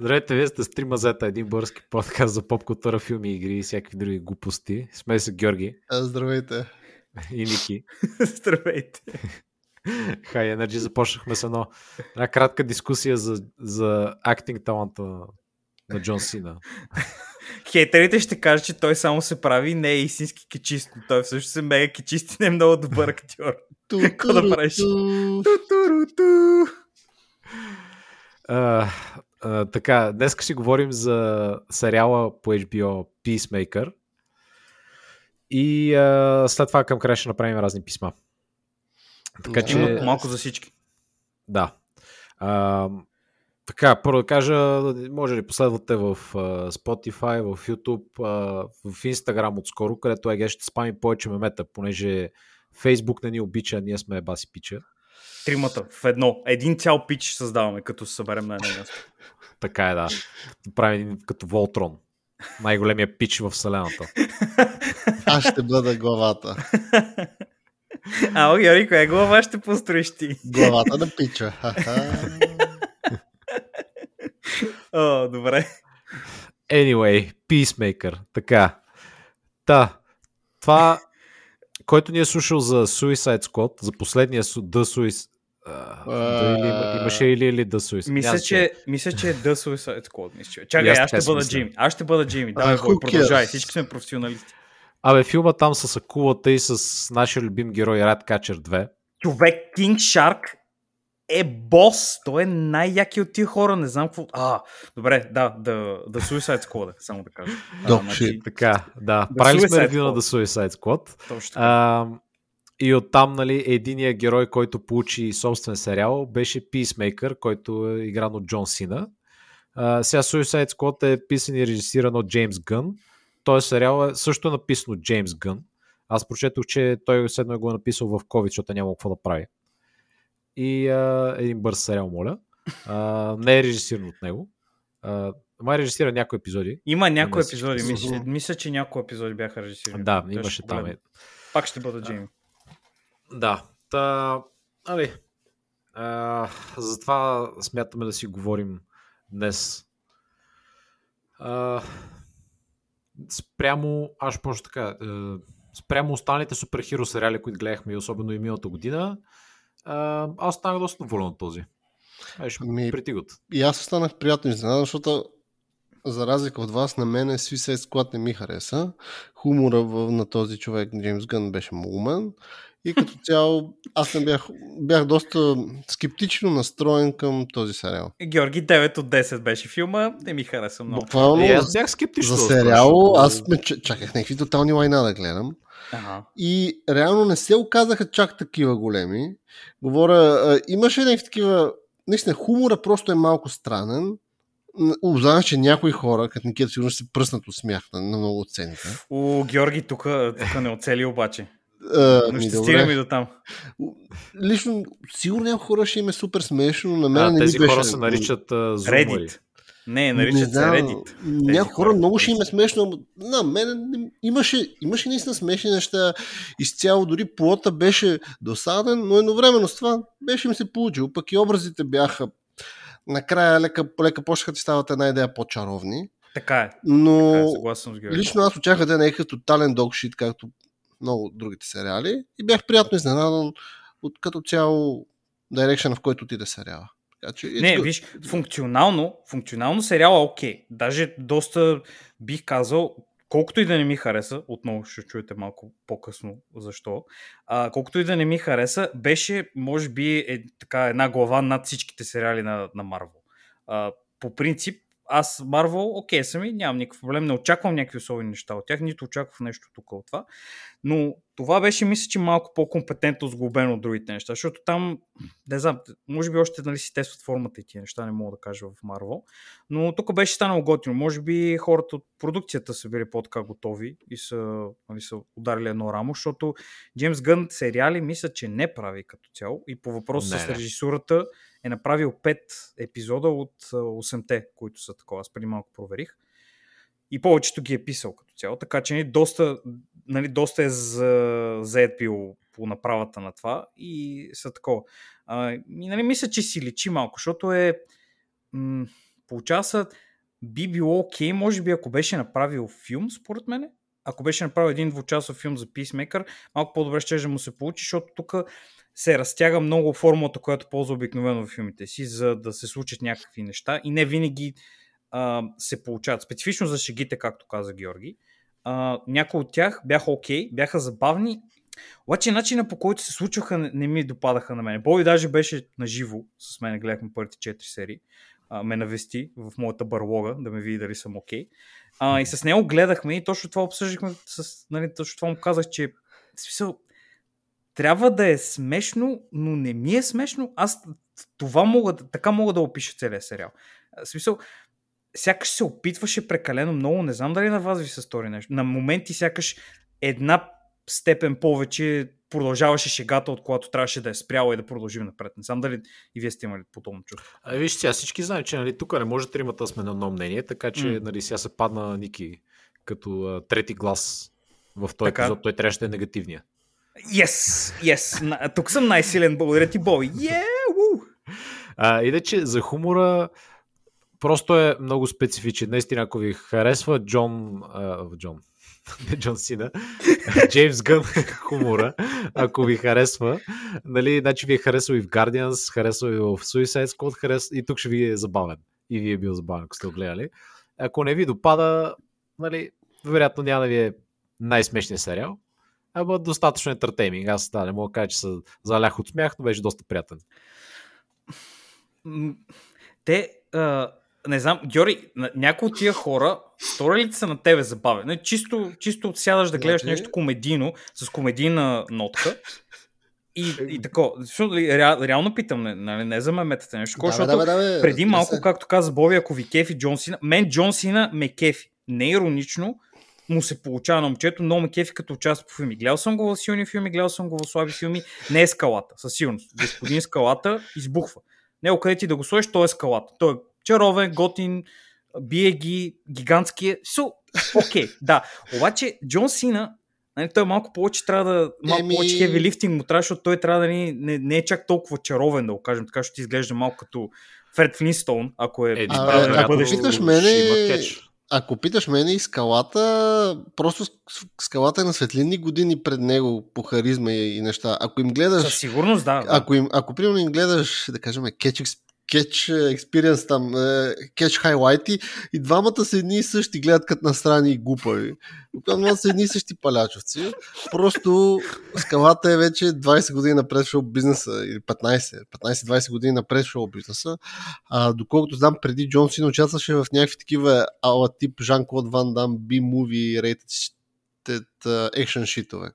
Здравейте, вие сте стрима зета, един бърски подкаст за поп култура, филми, игри и всякакви други глупости. Сме се Георги. Здравейте. И Ники. Здравейте. Хай Energy започнахме с едно, една кратка дискусия за, за актинг таланта на, Джон Сина. Хейтерите ще кажат, че той само се прави не е истински кечист, но той всъщност е мега кечист и не е много добър актьор. Какво да правиш? Ту-ту-ру-ту. А, така, днес ще говорим за сериала по HBO Peacemaker. И а, след това към края ще направим разни писма. Така че... Има малко за всички. Да. А, така, първо да кажа, може ли последвате в Spotify, в YouTube, в Instagram отскоро, където Еге ще спами повече мемета, понеже Facebook не ни обича, ние сме баси пича. Тримата в едно. Един цял пич създаваме, като се съберем на едно място. Така е, да. Правим един като Волтрон. Най-големия пич в Вселената. Аз ще бъда главата. А, Георги, коя глава ще построиш ти? Главата на пича. О, добре. Anyway, Peacemaker. Така. Та, това, който ни е слушал за Suicide Squad, за последния The Suicide... Uh, да, или, има- имаше или или The Suicide. Мисля, че, мисля, че е The Suicide Squad. Мисля, Чакай, аз ще бъда. Джими. Аз ще бъда Джими. Давай, Бой, продължай. Всички сме професионалисти. Абе, филма там с акулата и с нашия любим герой Ratcatcher 2. Човек, King Shark е бос. Той е най-яки от тия хора. Не знам какво... А, добре, да, The, the Suicide Squad, само да кажа. Dog значи. Така, да. The Правили сме ревю на. The Suicide Squad. Точно и оттам, нали, единия герой, който получи собствен сериал, беше Peacemaker, който е игран от Джон Сина. А, сега Suicide Squad е писан и режисиран от Джеймс Гън. Той сериал е също написан от Джеймс Гън. Аз прочетох, че той седно е го е написал в COVID, защото няма какво да прави. И а, един бърз сериал, моля. А, не е режисиран от него. А, май режисира някои епизоди. Има някои епизоди. Мисля, мисля, че някои епизоди бяха режисирани. Да, Той имаше ще там. Е. Пак ще бъда Джейми. Да. Та, али, а, затова смятаме да си говорим днес. А, спрямо, аз почна така, е, спрямо останалите суперхиро сериали, които гледахме, особено и миналата година, а, аз станах доста доволен от този. Беше Ами, притигат. И аз останах приятно изненадан, защото за разлика от вас, на мене Suicide Squad не ми хареса. Хумора на този човек, Джеймс Гън, беше умен. И като цяло, аз не бях, бях доста скептично настроен към този сериал. Георги 9 от 10 беше филма. Не ми хареса много. Буквално И аз бях скептичен. за сериал, аз ме чаках някакви тотални лайна да гледам. Ага. И реално не се оказаха чак такива големи. Говоря, имаше някакви такива... Наистина, хумора просто е малко странен. М, Знаеш, че някои хора, като Никита, сигурно ще се пръснат от смях на, на много сцените. О, Георги, тук не оцели обаче. А, Но ми, ще добре. стигнем и до там. Лично, сигурно някои хора ще им е супер смешно, но на мен А, не ми тези беше... хора се наричат зумари. Reddit. Не, наричат се знам, Reddit. Някои хора хора, много ще им е смешно. На мен не- имаше, имаше наистина смешни неща. Изцяло дори плота беше досаден, но едновременно с това беше им се получило. Пък и образите бяха накрая лека, лека почнаха ти стават една идея по-чаровни. Така е. Но Така е, съгласен съм с Георги. лично аз очаквах да не е тотален догшит, както много от другите сериали. И бях приятно изненадан от като цяло дирекшена, в който отиде сериала. Така че, Не, good. виж, функционално, функционално сериала е окей. Даже доста бих казал, колкото и да не ми хареса, отново ще чуете малко по-късно защо, а, колкото и да не ми хареса, беше, може би, е, така, една глава над всичките сериали на, на. А, по принцип, аз Marvel, окей съм и нямам никакъв проблем, не очаквам някакви особени неща от тях, нито очаквах нещо тук от това. Но това беше, мисля, че малко по-компетентно сглобено от другите неща, защото там, не знам, може би още нали, си тестват формата и тия неща, не мога да кажа в Marvel, но тук беше станало готино. Може би хората от продукцията са били по-така готови и са, нали, са ударили едно рамо, защото Джеймс Гън сериали мисля, че не прави като цяло и по въпроса с режисурата е направил 5 епизода от а, 8-те, които са такова. Аз преди малко проверих. И повечето ги е писал като цяло, така че нали, доста, нали, доста е за, заед бил по направата на това и са такова. А, и нали, мисля, че си личи малко, защото е м- Получава се, би било окей, okay, може би ако беше направил филм, според мен, ако беше направил един двучасов филм за Peacemaker, малко по-добре ще му се получи, защото тук се разтяга много формулата, която ползва обикновено в филмите си, за да се случат някакви неща и не винаги а, се получават. Специфично за шегите, както каза Георги. А, някои от тях бяха окей, okay, бяха забавни, обаче начина по който се случваха не, ми допадаха на мен. Боби даже беше наживо, с мен гледахме първите 4 серии, а, ме навести в моята барлога, да ме види дали съм окей. Okay. и с него гледахме и точно това обсъждахме, с, нали, точно това му казах, че смисъл, трябва да е смешно, но не ми е смешно. Аз това мога, така мога да опиша целият сериал. В смисъл, сякаш се опитваше прекалено много, не знам дали на вас ви се стори нещо. На моменти сякаш една степен повече продължаваше шегата, от когато трябваше да е спряла и да продължим напред. Не знам дали и вие сте имали подобно чувство. А, виж, сега всички знаем, че нали, тук не може тримата сме на едно мнение, така че mm. нали, сега се падна Ники като а, трети глас в този така... епизод. Той трябваше да е негативния. Yes, yes. Тук съм най-силен. Благодаря ти, Боби. Yeah, woo. Иначе за хумора просто е много специфичен. Наистина, ако ви харесва Джон, а, Джон, не Джон Сина, Джеймс Гън хумора, ако ви харесва, нали, значи ви е харесал и в Guardians, харесва и в Suicide Squad, харесва, и тук ще ви е забавен. И ви е бил забавен, ако сте го гледали. Ако не ви допада, нали, вероятно няма да ви е най-смешният сериал, ама достатъчно ентертейминг. Аз да, не мога да кажа, че се залях от смях, но беше доста приятен. Те, а, не знам, Георги, някои от тия хора сторилите са на тебе забавен. Не, чисто, чисто сядаш да гледаш значи- нещо комедийно, с комедийна нотка. И, и тако, защото ре, реално питам, не, не, не за меметата нещо, да, защото да, да, да, преди малко, както каза Боби, ако ви кефи Джон Сина, мен Джон Сина ме кефи. Не иронично, му се получава на момчето, много ме кефи като участва по филми. Гледал съм го в силни филми, гледал съм го в слаби филми. Не е скалата, със сигурност. Господин скалата избухва. Не, къде ти да го сложиш, той е скалата. Той е чаровен, готин, бие ги, гигантски е. So, окей, okay, да. Обаче Джон Сина, нали, той малко повече трябва да, малко Еми... повече хеви лифтинг му трябва, защото той трябва да ни, не, не е чак толкова чаровен, да го кажем така, ще изглежда малко като Фред Флинстоун, ако е... е а, а, ако питаш мене, ако питаш мене и скалата, просто скалата е на светлини години пред него по харизма и, неща. Ако им гледаш... Със сигурност, да. Ако, им, ако примерно им гледаш, да кажем, Catch кетч експириенс там, кетч хайлайти и двамата са едни и същи, гледат като настрани и глупави. Оказвам са едни и същи палячовци. Просто скалата е вече 20 години напред шоу бизнеса, или 15, 15-20 години напред шоу бизнеса. А, доколкото знам, преди Джон Син участваше в някакви такива ала тип Жан-Клод Ван Дам, B-movie rated екшен шитове.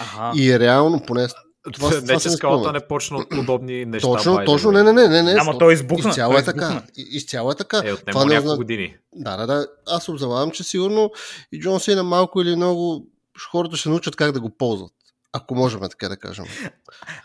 Ага. И реално, поне това, не, това че скалата не почна от подобни неща. Точно, точно, не, не, не, не, не. Ама той избухна. Изцяло той е така. Изцяло е така. Е, това не няколко години. Да, да, да. Аз обзававам, че сигурно и Джон Сина малко или много хората ще научат как да го ползват. Ако можем така да кажем.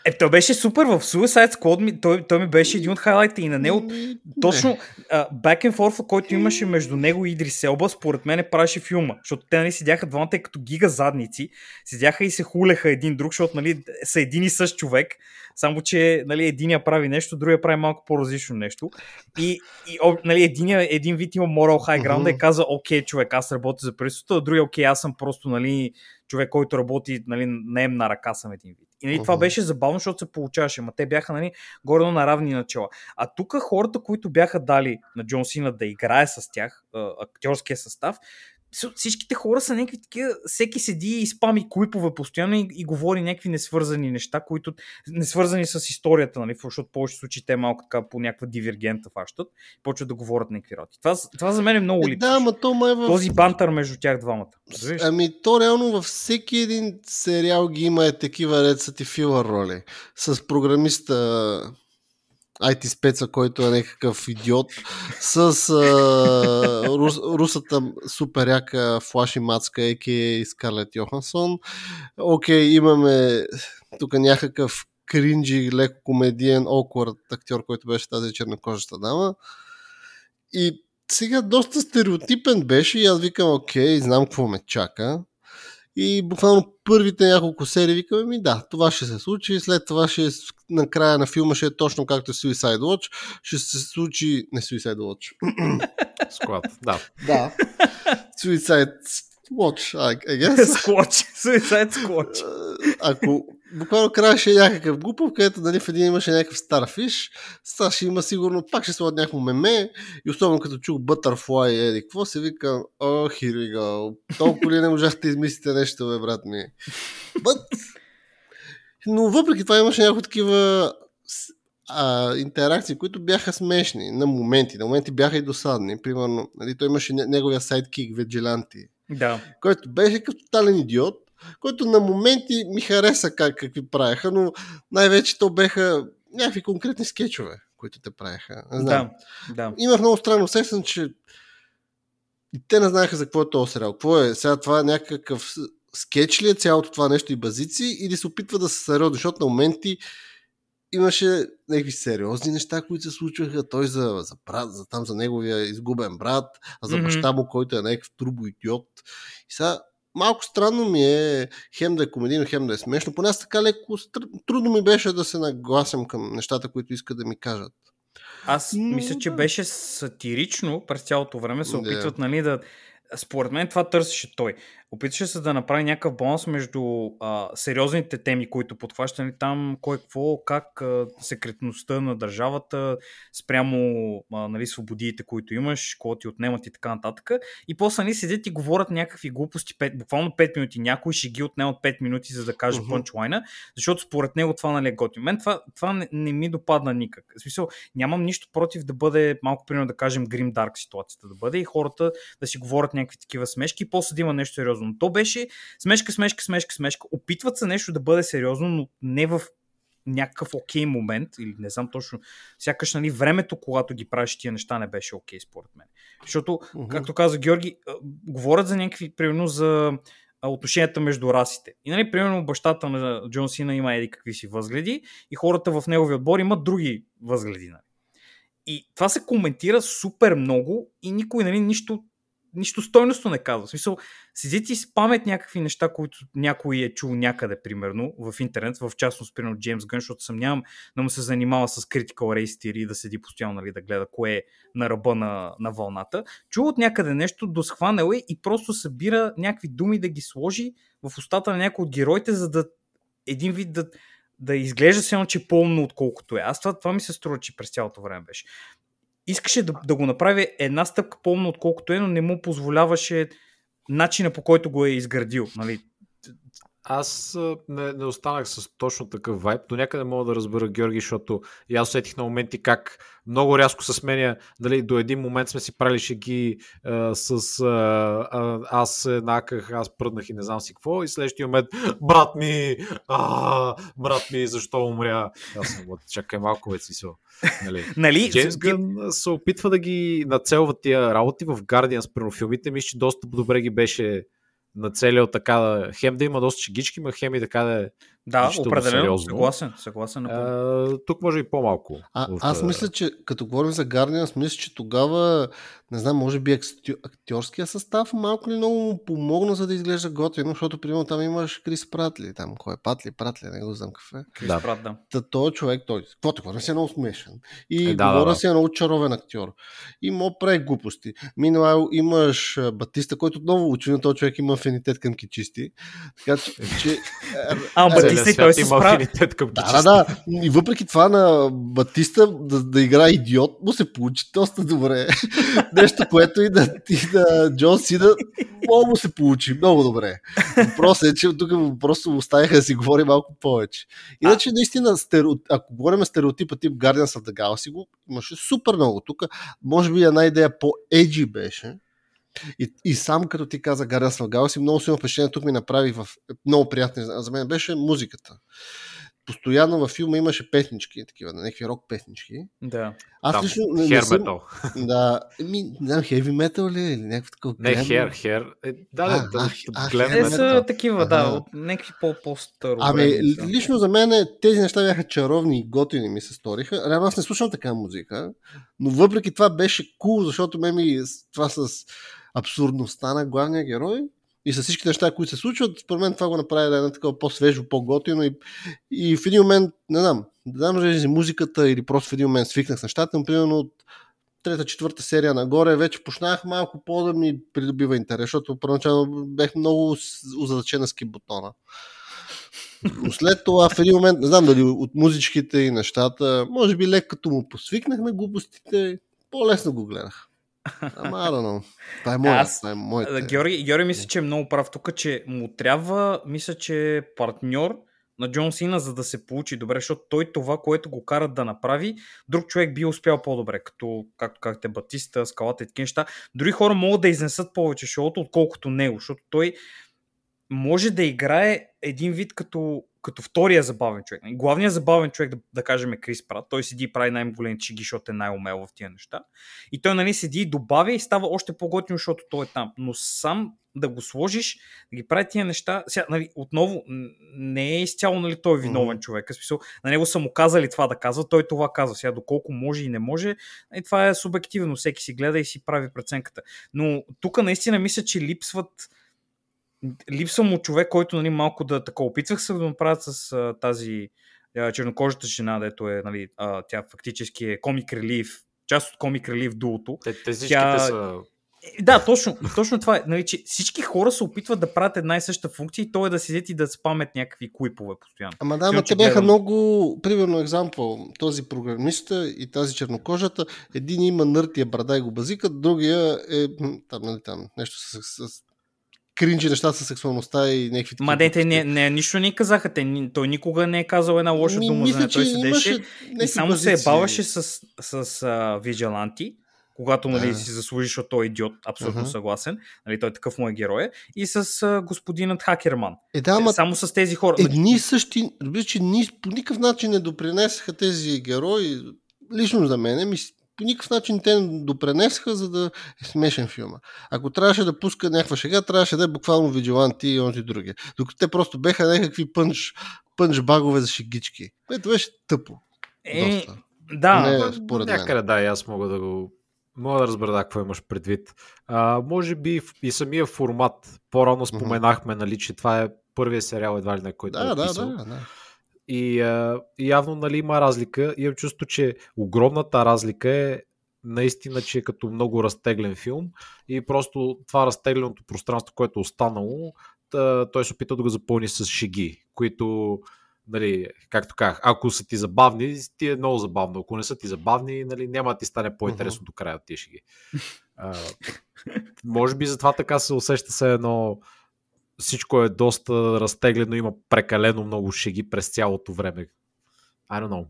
Е, той беше супер в Suicide Squad. той, той ми беше един от хайлайта и на него. Не. Точно uh, back and forth, който имаше между него и Идрис Елба, според мен правеше филма. Защото те нали, седяха двамата като гига задници. Седяха и се хулеха един друг, защото нали, са един и същ човек. Само, че нали, единия прави нещо, другия прави малко по-различно нещо. И, и нали, единия, един вид има moral high ground uh-huh. и каза, окей, човек, аз работя за правителството, а другия, окей, аз съм просто нали, човек, който работи, нали, не е на ръка съм един вид. И нали, uh-huh. това беше забавно, защото се получаваше, ма те бяха нали, горе на равни начала. А тук хората, които бяха дали на Джон Сина да играе с тях, актьорския състав, всичките хора са някакви такива, всеки седи и спами клипове постоянно и, и говори някакви несвързани неща, които не свързани с историята, нали, защото в повечето случаи те малко така по някаква дивергента фащат и почват да говорят някакви роти. Това, това за мен е много липсваш. Да, ама то май в... Този бантър между тях двамата. Разбираш? Ами то реално във всеки един сериал ги има е такива ред са ти филър роли. С програмиста IT спеца, който е някакъв идиот, с а, рус, русата супер яка Флаши Мацка, а.к.а. Скарлет Йохансон. Окей, имаме тук някакъв кринджи, леко комедиен, awkward актьор, който беше тази чернокожата дама. И сега доста стереотипен беше и аз викам, окей, знам какво ме чака. И буквално първите няколко серии викаме ми, да, това ще се случи, след това ще на края на филма ще е точно както е Suicide Watch. Ще се случи... Не Suicide Watch. Склад, да. да. Suicide Watch, I, I guess. Скотч. Suicide Squatch. Ако буквално края ще е някакъв глупав, където нали, в един имаше някакъв старфиш, сега ще има сигурно, пак ще слагат някакво меме и особено като чух Butterfly, еди, какво се вика, о, oh, here we go. Толкова ли не можахте да измислите нещо, бе, брат ми? But... Но въпреки това имаше някои такива а, интеракции, които бяха смешни на моменти. На моменти бяха и досадни. Примерно, нали, той имаше неговия сайдкик Веджиланти, Да. който беше като тотален идиот, който на моменти ми хареса как, какви правеха, но най-вече то беха някакви конкретни скетчове, които те правеха. Не знам. Да. Да. Имах много странно усещане, че и те не знаеха за какво е този сериал. Какво е? Сега това е някакъв скетч ли е цялото това нещо и базици или се опитва да са сериозни, защото на моменти имаше някакви сериозни неща, които се случваха. Той за, за брат, за там за неговия изгубен брат, а за баща му, който е някакъв турбо идиот. И сега малко странно ми е хем да е комедийно, хем да е смешно. Поне аз така леко трудно ми беше да се нагласям към нещата, които искат да ми кажат. Аз Но, мисля, че да. беше сатирично през цялото време. Се опитват, нали, да. Според мен това търсеше той. Опитваше се да направи някакъв баланс между а, сериозните теми, които подхваща нали, там, кой какво, как а, секретността на държавата спрямо а, нали, свободиите, които имаш, какво ти отнемат и така нататък. И после нали, седят и говорят някакви глупости, 5, буквално 5 минути. Някой ще ги отнемат 5 минути, за да каже Мгм. пънчлайна, защото според него това нали, е готино. Мен това, това не, не ми допадна никак. В смисъл, нямам нищо против да бъде малко, примерно да кажем, Grim Dark ситуацията да бъде и хората да си говорят някакви такива смешки и после да има нещо сериозно. Но то беше смешка, смешка, смешка, смешка. Опитват се нещо да бъде сериозно, но не в някакъв окей момент, или не знам точно, сякаш нали, времето, когато ги правиш тия неща, не беше окей, според мен. Защото, Мгм. както каза Георги, говорят за някакви, примерно, за отношенията между расите. И, нали, примерно, бащата на Джон Сина има еди какви си възгледи и хората в неговия отбор имат други възгледи. Нали. И това се коментира супер много и никой нали, нищо, нищо стойностно не казва. В смисъл, седят и спамят някакви неща, които някой е чул някъде, примерно, в интернет, в частност, примерно, Джеймс Гън, защото съмнявам да му се занимава с Critical Race и да седи постоянно нали, да гледа кое е на ръба на, на вълната. Чул от някъде нещо, досхванал е и просто събира някакви думи да ги сложи в устата на някой от героите, за да един вид да, да изглежда се едно, че е по-умно, отколкото е. Аз това, това ми се струва, че през цялото време беше. Искаше да, да го направи една стъпка по-умно, отколкото е, но не му позволяваше начина по който го е изградил. Нали? Аз не, не останах с точно такъв вайб. До някъде мога да разбера Георги, защото и аз усетих на моменти как много рязко се сменя. Дали, до един момент сме си правили шеги а, с а, аз се наках, аз пръднах и не знам си какво. И следващия момент, брат ми, а, брат ми, защо умря? Аз съм, чакай малко, бе, си Нали? Нали? Джеймс Гън се опитва да ги нацелва тия работи в Guardians, примерно филмите. Мисля, че доста добре ги беше нацелил така да... Хем да има доста чегички, ма хем и така да е... Да, определено. сериозно. Съгласен, съгласен. А, тук може и по-малко. А, в, аз мисля, че като говорим за Guardians, мисля, че тогава, не знам, може би актьо- актьорския състав малко ли много му помогна, за да изглежда готино, защото примерно там имаш Крис Пратли, там кой е Патли, Пратли, не го знам какъв е. Крис да. Прат, да. Та той човек, той, каквото говоря, си е много смешен. И Е, е, да, говоря да, да. си е много чаровен актьор. И му прави глупости. Минало имаш Батиста, който отново очевидно този човек има афинитет към кичисти. Така че, че А, Е, Батиста и той се има справи. афинитет към Да, кичисти. да, да. И въпреки това на Батиста да, да играе идиот, му се получи доста добре. Нещо, което и да, и да Джон Сина много му се получи, много добре. Въпросът е, че тук просто оставиха да си говори малко повече. Иначе, наистина, стерео... ако говорим стереотипа тип Guardians of the Galaxy, го имаше супер много. Тук, може би една идея по-еджи беше. И, и сам като ти каза the Galaxy, много силно впечатление тук ми направи в много приятни за мен беше музиката постоянно във филма имаше песнички, такива, някакви рок песнички. Да. Аз Там, лично не, хер не съм, метал. да, ми, не знам, heavy metal ли е, или някакво такова. Не, хер, хер. Е, да, да, да, а, да, а, гледам Те метал. са такива, да, от някакви по- по-старо. Ами, лично за мен тези неща бяха чаровни и готини ми се сториха. Реално аз не слушам така музика, но въпреки това беше кул, cool, защото ме ми това с абсурдността на главния герой и с всички неща, които се случват, според мен това го направи да е едно такова по-свежо, по-готино и, и в един момент, не знам, да знам дали музиката или просто в един момент свикнах с нещата, но примерно от трета, четвърта серия нагоре вече почнах малко по да ми придобива интерес, защото първоначално бех много озадачена с бутона. Но след това в един момент, не знам дали от музичките и нещата, може би леко като му посвикнах на глупостите, по-лесно го гледах. Ама, I don't know. Това е моят. Аз, това е моите. Георги, Георги мисля, че е много прав тук, че му трябва, мисля, че е партньор на Джон Сина, за да се получи добре, защото той това, което го карат да направи, друг човек би успял по-добре, като, както казахте, Батиста, скалата и такива неща. Дори хора могат да изнесат повече шоуто, отколкото него, защото той може да играе един вид като, като втория забавен човек. Главният забавен човек, да, да кажем, е Крис Прат. Той седи и прави най-големите чиги, защото е най-умел в тия неща. И той нали, седи и добавя и става още по-готино, защото той е там. Но сам да го сложиш, да ги прави тия неща. Сега, нали, отново, не е изцяло нали, той е виновен mm-hmm. човек. В смисъл, на него са му казали това да казва, той това казва. Сега, доколко може и не може, и нали, това е субективно. Всеки си гледа и си прави преценката. Но тук наистина мисля, че липсват липсва му човек, който нали, малко да така опитвах се да направят с а, тази а, чернокожата жена, дето е, нали, а, тя фактически е комик релив, част от комик релив дуото. Те, те тя... са е, да, точно, точно това е. Нали, че всички хора се опитват да правят една и съща функция и то е да седят и да спамят някакви куипове постоянно. Ама да, ама те бяха гледам... много, примерно, екзампъл, този програмиста и тази чернокожата, един има нъртия брада и го базика, другия е там, нали, там нещо с, с кринджи неща с сексуалността и някакви Ма дете, не, не, нищо не казаха. Те, той никога не е казал една лоша Ми, дума мисля, за Той седеше и само позиции. се баваше с, с, с а, Виджаланти, когато нали, а. си заслужи, защото той е идиот, абсолютно uh-huh. съгласен. Нали, той е такъв му е герой. И с а, господинът Хакерман. Е, да, ама... Само с тези хора. Едни същи, че ни, по никакъв начин не допринесаха тези герои, лично за мен, ми, по никакъв начин те не допренесаха, за да е смешен филма. Ако трябваше да пуска някаква шега, трябваше да е буквално Vigilante и онзи други. Докато те просто беха някакви пънч, пънч багове за шегички. Което беше тъпо. Е, Доста. да. Не, според някъде мен. да, и аз мога да го Мога да разбера какво имаш предвид. А, може би и самия формат. По-рано споменахме, нали, че това е първият сериал едва ли на който да, е да, да, да. И а, явно нали, има разлика. Имам чувство, че огромната разлика е наистина, че е като много разтеглен филм и просто това разтегленото пространство, което е останало, той се опита да го запълни с шеги, които нали, както казах, ако са ти забавни, ти е много забавно. Ако не са ти забавни, нали, няма да ти стане по-интересно uh-huh. до края от тия шеги. А, може би затова така се усеща се едно всичко е доста разтеглено, има прекалено много шеги през цялото време. I don't know.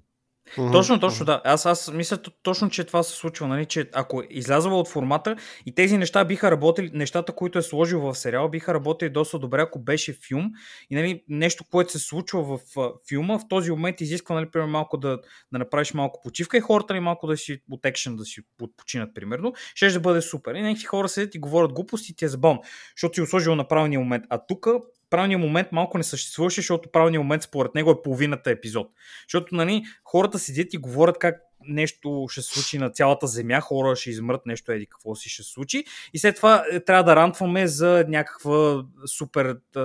Mm-hmm. Точно, точно, да. Аз, аз мисля точно, че това се случва, нали, че ако излязва от формата и тези неща биха работили, нещата, които е сложил в сериал, биха работили доста добре, ако беше филм и нали, нещо, което се случва в филма, в този момент изисква, нали, примерно, малко да, да направиш малко почивка и хората ли нали, малко да си от екшен да си починат, примерно, ще да бъде супер. И някакви хора седят и говорят глупости и ти е забавно, защото си сложил на правилния момент. А тук правилният момент малко не съществуваше, защото правилният момент според него е половината епизод. Защото нали, хората седят и говорят как нещо ще се случи на цялата земя, хора ще измрат нещо, еди какво си ще случи. И след това е, трябва да рантваме за някаква супер е,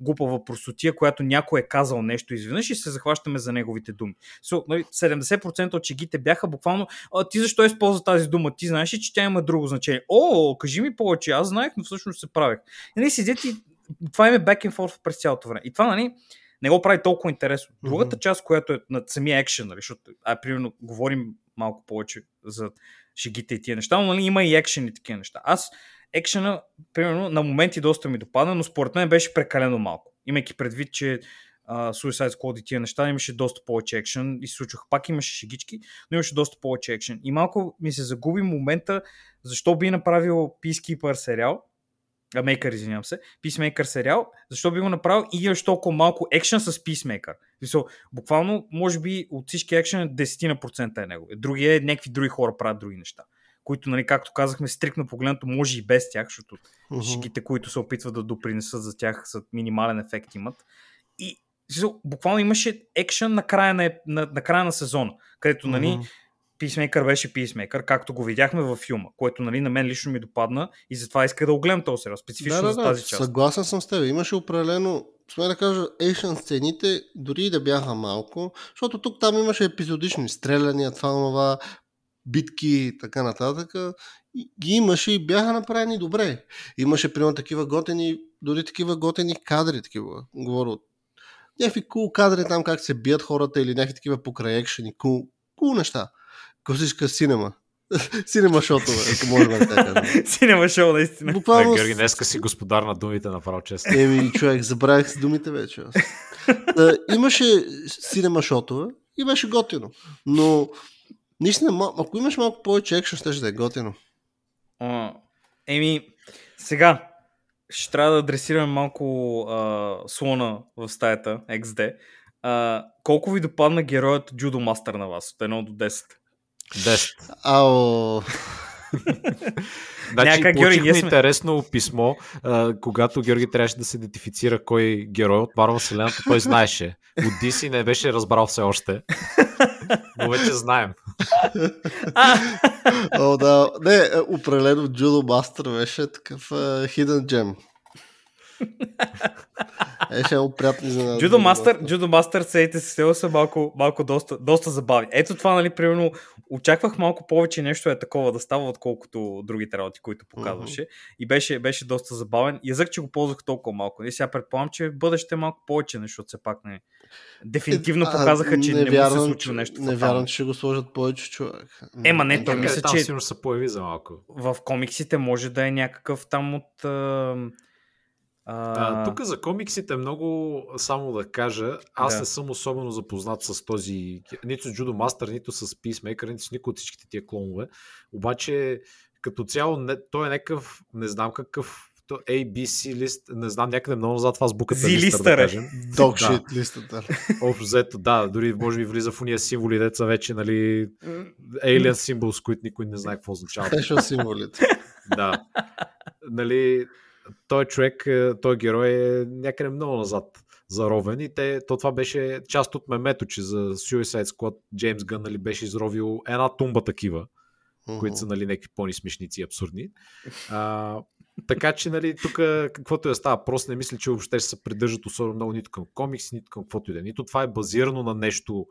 глупава простотия, която някой е казал нещо изведнъж и се захващаме за неговите думи. So, нали, 70% от чегите бяха буквално а, ти защо използва тази дума? Ти знаеш че тя има друго значение? О, кажи ми повече, аз знаех, но всъщност се правех. И нали, седят и това е back and forth през цялото време. И това, нали, не го прави толкова интересно. Другата mm-hmm. част, която е на самия екшен, нали, защото, а, примерно, говорим малко повече за шегите и тия неща, но нали, има и екшен и такива неща. Аз екшена, примерно, на моменти доста ми допадна, но според мен беше прекалено малко. Имайки предвид, че uh, Suicide Squad и тия неща имаше доста повече екшен и се случваха. Пак имаше шегички, но имаше доста повече екшен. И малко ми се загуби момента, защо би направил Peacekeeper сериал, Мейкър, извинявам се, Peacemaker сериал, защо би го направил и имаш толкова малко екшен с. Висо, буквално, може би от всички екшен 10% е него. Другия е някакви други хора правят други неща които, нали, както казахме, стрикно погледнато може и без тях, защото uh-huh. шигите, които се опитват да допринесат за тях, са минимален ефект имат. И буквално имаше екшен на края на, на, на, края на сезона, където, нали, uh-huh Писмейкър беше Писмейкър, както го видяхме във филма, което нали, на мен лично ми допадна и затова иска да огледам този сериал, специфично да, да, за да, тази част. Съгласен съм с теб. Имаше определено, сме да кажа, ейшън сцените, дори и да бяха малко, защото тук там имаше епизодични стреляния, това, това, битки и така нататък. И ги имаше и бяха направени добре. Имаше, примерно, такива готени, дори такива готени кадри, такива, говоря от някакви кул cool кадри там, как се бият хората или някакви такива покрай екшени, кул, cool, cool неща. Класическа синема. Синема шотове, ако може да така. Синема шоу, наистина. Буквално... Георги, днеска си господар на думите, направо честно. Еми, човек, забравих с думите вече. Аз. Да, имаше синема шотове и беше готино. Но, наистина, ако имаш малко повече екшен, ще да е готино. А, еми, сега, ще трябва да адресираме малко а, слона в стаята, XD. А, колко ви допадна героят Джудо Мастър на вас? От 1 до 10. 10. Ао. Значи, Някак, получихме Георги, сме... интересно писмо, а, когато Георги трябваше да се идентифицира кой герой от Марвел Вселената, той знаеше. От DC не беше разбрал все още. Но вече знаем. О, да. Не, определено Джудо Мастър беше такъв uh, hidden gem. Е, ще е приятно за Джудо Мастър, Джудо Мастър, сейте се са малко, малко доста, доста забавни. Ето това, нали, примерно, очаквах малко повече нещо е такова да става, отколкото другите работи, които показваше. Uh-huh. И беше, беше доста забавен. Язък, че го ползвах толкова малко. И сега предполагам, че в бъдеще е малко повече нещо, все пак не. Дефинитивно е, показаха, че не, не вярвам, му се случва нещо. Не вярвам, че ще го сложат повече човек. Ема не, то мисля, че... Там се появи за малко. В комиксите може да е някакъв там от а... Тук за комиксите много само да кажа, аз да. не съм особено запознат с този, нито с Judo Master, нито с Peacemaker, нито с никой от всичките тия клонове. Обаче като цяло не, той е някакъв, не знам какъв ABC лист, не знам някъде много назад в азбуката листа, да кажем. Dogshit да. листата. Общо взето, да, дори може би влиза в уния символи, деца вече, нали, alien symbols, които никой не знае какво означава. Special символите. да. Нали, той човек, е, той герой е някъде много назад заровен и те, то това беше част от мемето, че за Suicide Squad Джеймс Гън нали, беше изровил една тумба такива, uh-huh. които са нали, някакви по-нисмешници и абсурдни. А, така че, нали, тук каквото е става, просто не мисля, че въобще ще се придържат особено много нито към комикс, нито към каквото и да е. Нито това е базирано на нещо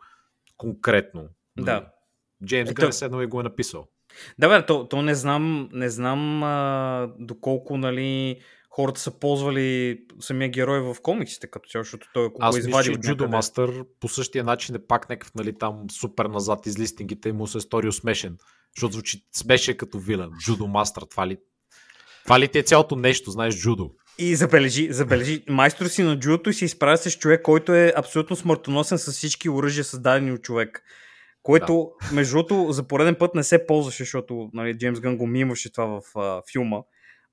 конкретно. Да. Джеймс Гън е седнал и го е написал. Да, бе, то, то не знам, не знам а, доколко, нали, хората са ползвали самия герой в комиксите като цяло, защото той ако Аз го извади от Judo Master по същия начин е пак някакъв, нали, там супер назад из листингите и му се стори усмешен, защото звучи смеше като вилен. Judo Master, това ли? Това ли ти е цялото нещо, знаеш, джудо? И забележи, забележи, майстор си на джудото и се изправя с човек, който е абсолютно смъртоносен с всички оръжия, създадени от човек. Което, да. между другото, за пореден път не се ползваше, защото нали, Джеймс Гън го мимаше това в а, филма.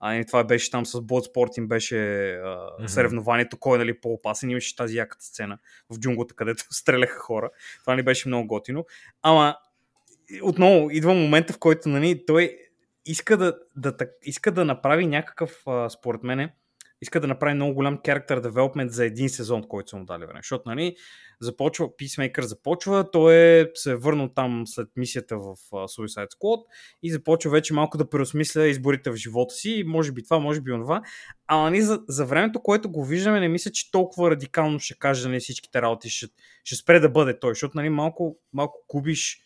А и това беше там с Bloodsport им беше а, mm-hmm. съревнованието, кой е нали, по-опасен. Имаше тази яката сцена в джунглата, където стреляха хора. Това ни беше много готино. Ама, отново, идва момента, в който нали, той иска да, да, да, иска да направи някакъв, а, според мене, иска да направи много голям character development за един сезон, който са му дали време. Защото, нали, започва, Peacemaker започва, той е, се е върнал там след мисията в Suicide Squad и започва вече малко да преосмисля изборите в живота си, може би това, може би онова. А нали, за, за времето, което го виждаме, не мисля, че толкова радикално ще каже нали, всичките работи, ще, ще спре да бъде той, защото нали, малко, малко губиш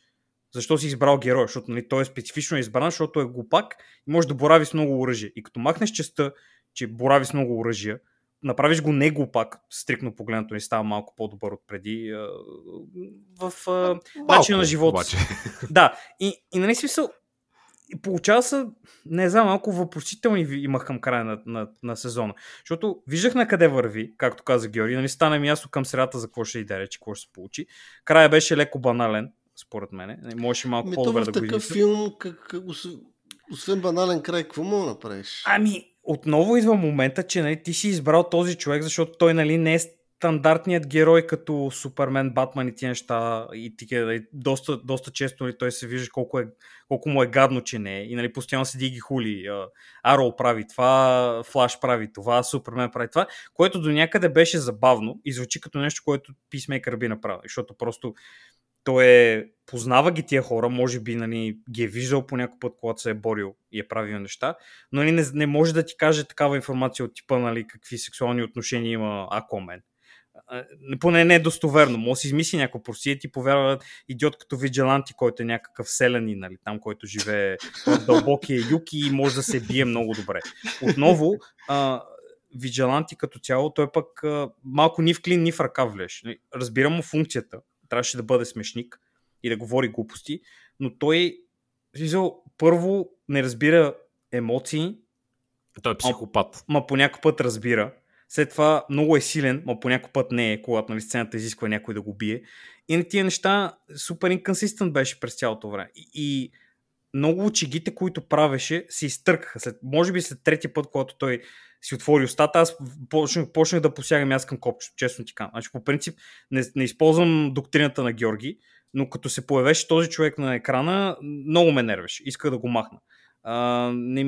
защо си избрал герой, защото нали, той е специфично избран, защото е глупак и може да борави с много оръжие. И като махнеш честа, че борави с много оръжия, направиш го не глупак, стрикно погледнато и става малко по-добър от преди в начина на живота си. Да, и, и нали смисъл, получава се, не знам, малко въпросителни имах към края на, на, на сезона. Защото виждах на къде върви, както каза Георги, нали стана ми ясно към средата за какво ще иде речи, какво ще се получи. Края беше леко банален, според мен. Можеше малко по-добре да го такъв филм, как, как, освен банален край, какво мога да направиш? Ами, отново идва момента, че нали, ти си избрал този човек, защото той нали, не е стандартният герой като Супермен, Батман и тия неща. И тика, нали, доста, доста често нали, той се вижда колко, е, колко му е гадно, че не е. И нали, постоянно седи ги хули. Аро прави това, Флаш прави това, Супермен прави това, което до някъде беше забавно и звучи като нещо, което Писмейкър би направил. Защото просто той е познава ги тия хора, може би нали, ги е виждал по някой път, когато се е борил и е правил неща, но нали, не, не може да ти каже такава информация от типа нали, какви сексуални отношения има Акомен. Поне не е достоверно. Може да си измисли някаква просия, ти повярва идиот като Виджеланти, който е някакъв селени, нали, там, който живее в дълбокия юки и може да се бие много добре. Отново, а, Виджеланти като цяло, той пък а, малко ни в клин, ни в ръка влеш. Нали, разбирам му функцията. Трябваше да бъде смешник и да говори глупости, но той виждал, първо не разбира емоции. Той е психопат. Ма, ма по някой път разбира. След това много е силен, ма по някой път не е, когато нали, сцената изисква някой да го бие. И на тия неща супер инконсистент беше през цялото време. И, и много очигите, които правеше, се изтъркаха. След, може би след трети път, когато той си отвори устата, аз почнах, почнах да посягам аз към копчето, честно ти казвам. Значи, по принцип не, не използвам доктрината на Георги, но като се появеше този човек на екрана, много ме нервеше. Исках да го махна. А, не,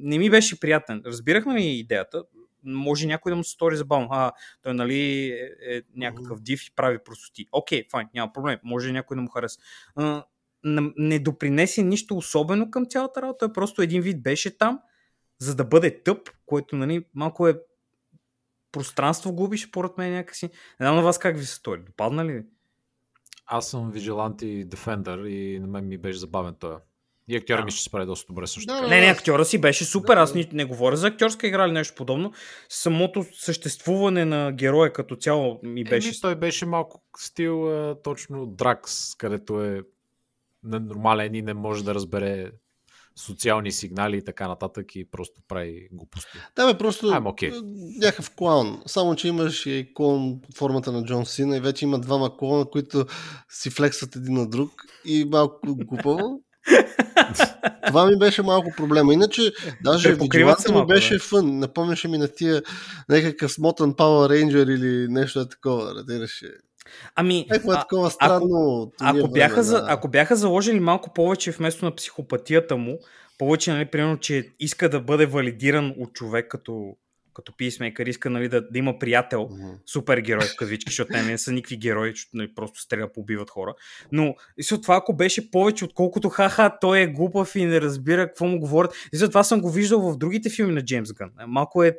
не ми беше приятен. Разбирахме ли идеята? Може някой да му се стори забавно. А, той нали е, е някакъв див и прави простоти. Окей, okay, файн, няма проблем. Може някой да му хареса. Не допринесе нищо особено към цялата работа. Той просто един вид беше там, за да бъде тъп, което нали, малко е пространство губиш, според мен някакси. Не знам на вас как ви се стори. Допадна ли? Аз съм Vigilante Defender и на мен ми беше забавен той. И актьора ми ще се справи доста добре също. Да, не, не, актьора си беше супер. Аз не, не говоря за актьорска игра или нещо подобно. Самото съществуване на героя като цяло ми беше. Еми, той беше малко стил точно Дракс, където е нормален и не може да разбере социални сигнали и така нататък и просто прави глупости. Да, бе, просто I'm okay. някакъв клаун. Само, че имаш и клон под формата на Джон Сина и вече има двама клона, които си флексват един на друг и малко глупаво. Това ми беше малко проблема. Иначе, даже видеоата ми беше да. фън. Напомняше ми на тия някакъв смотан Power Ranger или нещо е такова, разбираш. Ами, е такова странно. Ако, ако, бяха, за, ако бяха заложили малко повече вместо на психопатията му, повече, нали, примерно, че иска да бъде валидиран от човек като, като писмейкър, иска нали, да, да има приятел, mm-hmm. супергерой в кавички, защото те не са никакви герои, защото нали, просто стрелят, побиват хора. Но и след това, ако беше повече, отколкото ха-ха, той е глупав и не разбира какво му говорят. И след това съм го виждал в другите филми на Джеймс Гън. Малко е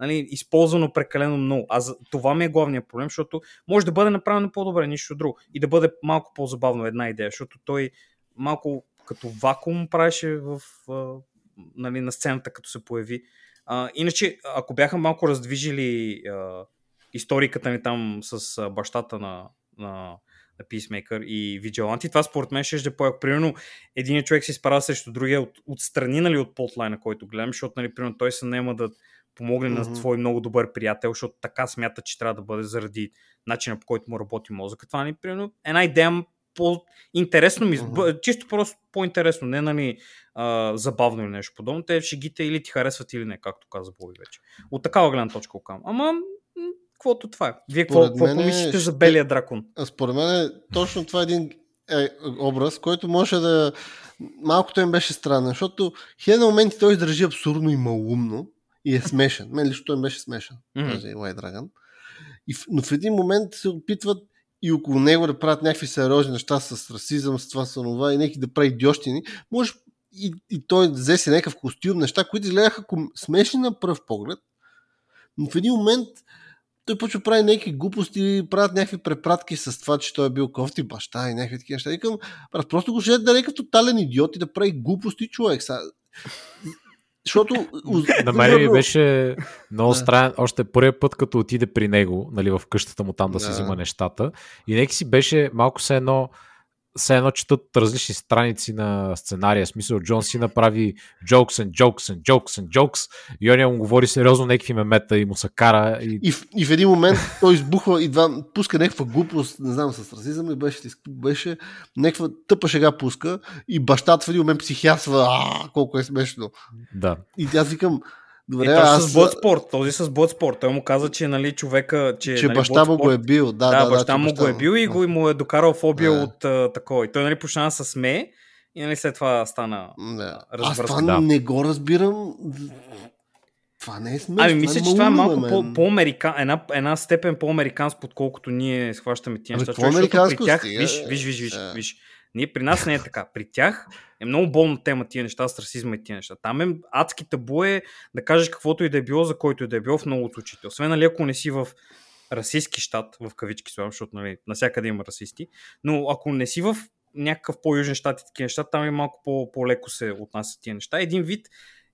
нали, използвано прекалено много. А за, това ми е главният проблем, защото може да бъде направено по-добре, нищо друго. И да бъде малко по-забавно една идея, защото той малко като вакуум правеше в, нали, на сцената, като се появи. А, иначе, ако бяха малко раздвижили а, историката ни там с а, бащата на, на, на Peacemaker и Vigilante, това според мен ще е по Примерно, един човек се изправя срещу другия от, отстрани нали, от потлайна, който гледам, защото нали, примерно, той се няма да помогне mm-hmm. на свой много добър приятел, защото така смята, че трябва да бъде заради начина по който му работи мозъка. Това ни, примерно, една идея по-интересно ми, mm-hmm. чисто просто по-интересно, не нали а, забавно или нещо подобно. Те шегите или ти харесват или не, както каза Боби вече. От такава гледна точка окам. Ама каквото това е. Вие какво, какво помислите за Белия дракон? Според мен точно това е един е, образ, който може да... Малкото им беше странен, защото хиляда моменти той издържи абсурдно и малумно и е смешен. Мен лично той беше смешен, mm-hmm. този White Dragon. И, но в един момент се опитват и около него да правят някакви сериозни неща с расизъм, с това, с това и някакви да прави идиощини. Може и, и той взе си някакъв костюм, неща, които изгледаха смешни на пръв поглед, но в един момент той почва да прави някакви глупости, правят някакви препратки с това, че той е бил кофти баща и някакви такива неща. Викам, просто го ще да е тотален идиот и да прави глупости човек. Защото... На мен ми беше много странен. Още първият път, като отиде при него, нали, в къщата му там да, да. си взима нещата. И нека си беше малко се едно все едно четат различни страници на сценария. В смисъл, Джон си направи jokes and jokes and jokes and jokes и он му говори сериозно някакви мемета и му се кара. И... И, в, и в един момент той избухва и два, пуска някаква глупост, не знам, с расизъм и беше, беше някаква тъпа шега пуска и бащата в един момент психиасва, а, колко е смешно. Да. И аз викам, Добре, и аз... с Bloodsport, този с Bloodsport. Той му каза, че нали, човека... Че, че нали, баща му го е бил. Да, да, да баща да, му го е бил и го му е докарал фобия да. от uh, такова. И той нали, почна да се смее и нали, след това стана да. Аз това да. не го разбирам. Това не е смешно. Ами мисля, че това е малко малко по, по-американ, една, една степен по-американско, отколкото ние схващаме тия неща. какво Човек, защото американско при тях, стига, виж, виж, виж, виж, Да. виж. Ние при нас не е така. При тях е много болно тема тия неща с расизма и тия неща. Там е адски табу е да кажеш каквото и да е било, за който и да е било в много от случаите. Освен нали, ако не си в расистски щат, в кавички слагам, защото нали, навсякъде има расисти, но ако не си в някакъв по-южен щат и такива неща, там е малко по- по-леко се отнасят тия неща. Един вид,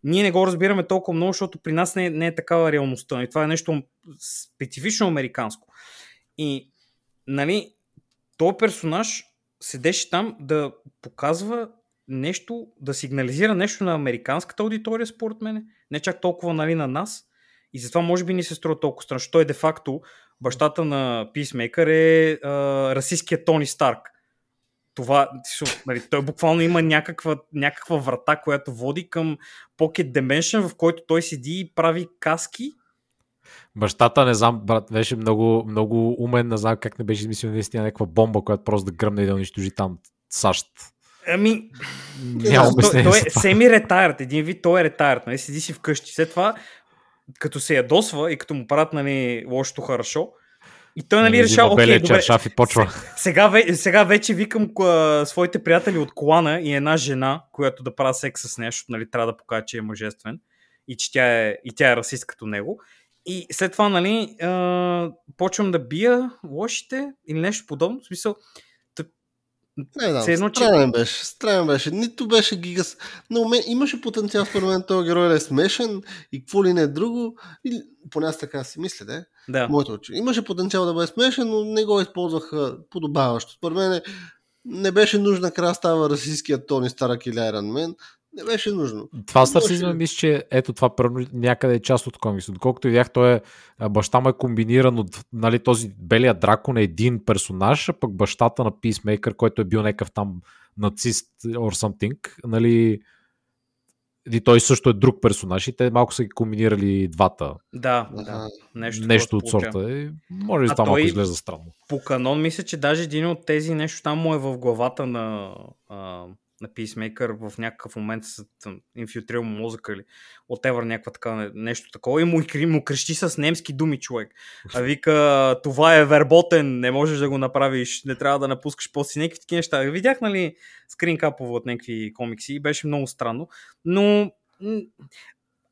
ние не го разбираме толкова много, защото при нас не е, не е такава реалността. И това е нещо специфично американско. И, нали, този персонаж седеше там да показва нещо, да сигнализира нещо на американската аудитория, според мен. Не чак толкова, нали, на нас. И затова може би ни се струва толкова. Защото той де-факто, бащата на Peacemaker е а, Тони Старк. Това, нали, той буквално има някаква, някаква врата, която води към Pocket Dimension, в който той седи и прави каски. Бащата, не знам, брат, беше много, много умен, не знам как не беше измислил наистина някаква бомба, която просто да гръмне и да унищожи там САЩ. Ами, Няма той, той е семи ретайрт, един вид той е ретайрт, нали, седи си вкъщи. След това, като се ядосва и като му правят нали, лошото хорошо, и той нали, Взима решава, окей, добре, чаршаф и почва. сега, сега вече викам а, своите приятели от колана и една жена, която да правя секс с защото нали, трябва да покаже, че е мъжествен и че тя е, и тя е расист като него. И след това, нали, а, почвам да бия лошите или нещо подобно. В смисъл, Не знам, едно, че- странен беше. Странен беше. Нито беше гигас. Но мен, имаше потенциал според мен този герой да е смешен и какво ли не е друго. И, поне аз така си мисля, да да. Моето очи. Имаше потенциал да бъде смешен, но не го използваха подобаващо. Според мен не беше нужна края става расистският Тони Старък или Айрон Мен. Не беше нужно. Това с Може расизма, да. мисля, че ето това първо някъде е част от комикса. Доколкото видях, той е, баща му е комбиниран от нали, този белия дракон е един персонаж, а пък бащата на Peacemaker, който е бил някакъв там нацист or something, нали, и той също е друг персонаж и те малко са ги комбинирали двата. Да, да. Нещо, Нещо от сорта. И може би това малко изглежда странно. по канон мисля, че даже един от тези нещо там му е в главата на, а, на Peacemaker в някакъв момент там, инфилтрирал мозъка или whatever, някаква така, нещо такова и му, и му крещи с немски думи човек. А вика, това е верботен, не можеш да го направиш, не трябва да напускаш после някакви такива неща. Видях, нали, скринкапове от някакви комикси и беше много странно, но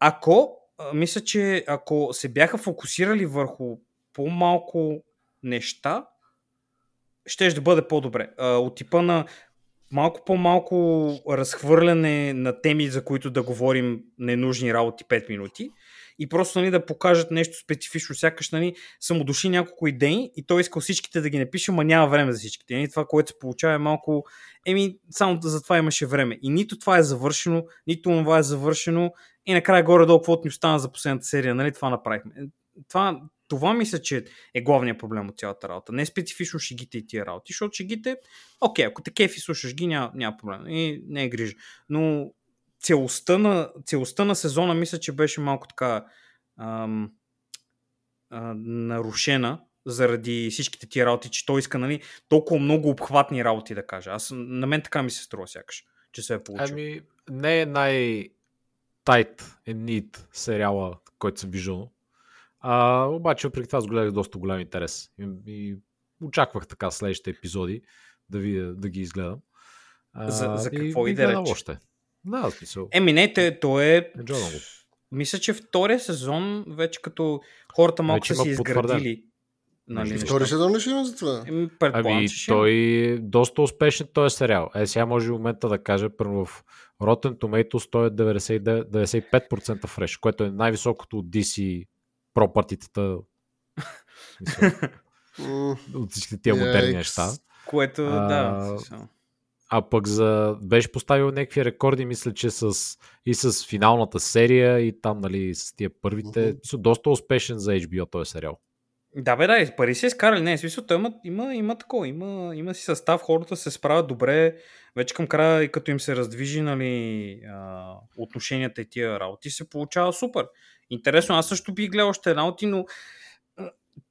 ако, мисля, че ако се бяха фокусирали върху по-малко неща, ще да бъде по-добре. От типа на малко по-малко разхвърляне на теми, за които да говорим ненужни работи 5 минути и просто нали, да покажат нещо специфично. Сякаш нали, са му дошли няколко идеи и той искал всичките да ги напише, ма няма време за всичките. И това, което се получава е малко... Еми, само за това имаше време. И нито това е завършено, нито това е завършено. И накрая горе-долу, каквото ни остана за последната серия, нали, това направихме. Това, това мисля, че е главният проблем от цялата работа. Не специфично шегите и тия работи, защото шегите, окей, ако те кефи слушаш ги, няма, няма проблем. И не е грижа. Но целостта на, целостта на сезона мисля, че беше малко така ам, а, нарушена заради всичките тия работи, че той иска нали, толкова много обхватни работи да каже. Аз, на мен така ми се струва сякаш, че се е получил. Ами, не е най tight and neat сериала, който съм виждал. А, обаче, въпреки това, гледах доста голям интерес. И, и очаквах така следващите епизоди да, видя, да ги изгледам. А, За- за и какво би иде гледал реч? още. Да, в смисъл. Еми не, те, то е... Enjoy го. Мисля, че втория сезон, вече като хората малко Вече са си изградили. Нали. Втори сезон ли ще има за това? Еми, Ами, ще той е доста успешен този сериал. Е, сега може в момента да кажа, първо в Rotten Tomatoes той е 99, 95% фреш, което е най-високото от DC пропартитата от всичките тия модерни неща. Което, А, да. А пък за... беше поставил някакви рекорди, мисля, че с... и с финалната серия, и там, нали, с тия първите. Са доста успешен за HBO този сериал. Да, бе, да, и пари се изкарали. Не, смисъл, той има, има, има такова, има, има си състав, хората се справят добре. Вече към края, и като им се раздвижи, нали, а, отношенията и тия работи, се получава супер. Интересно, аз също бих гледал още една работи, но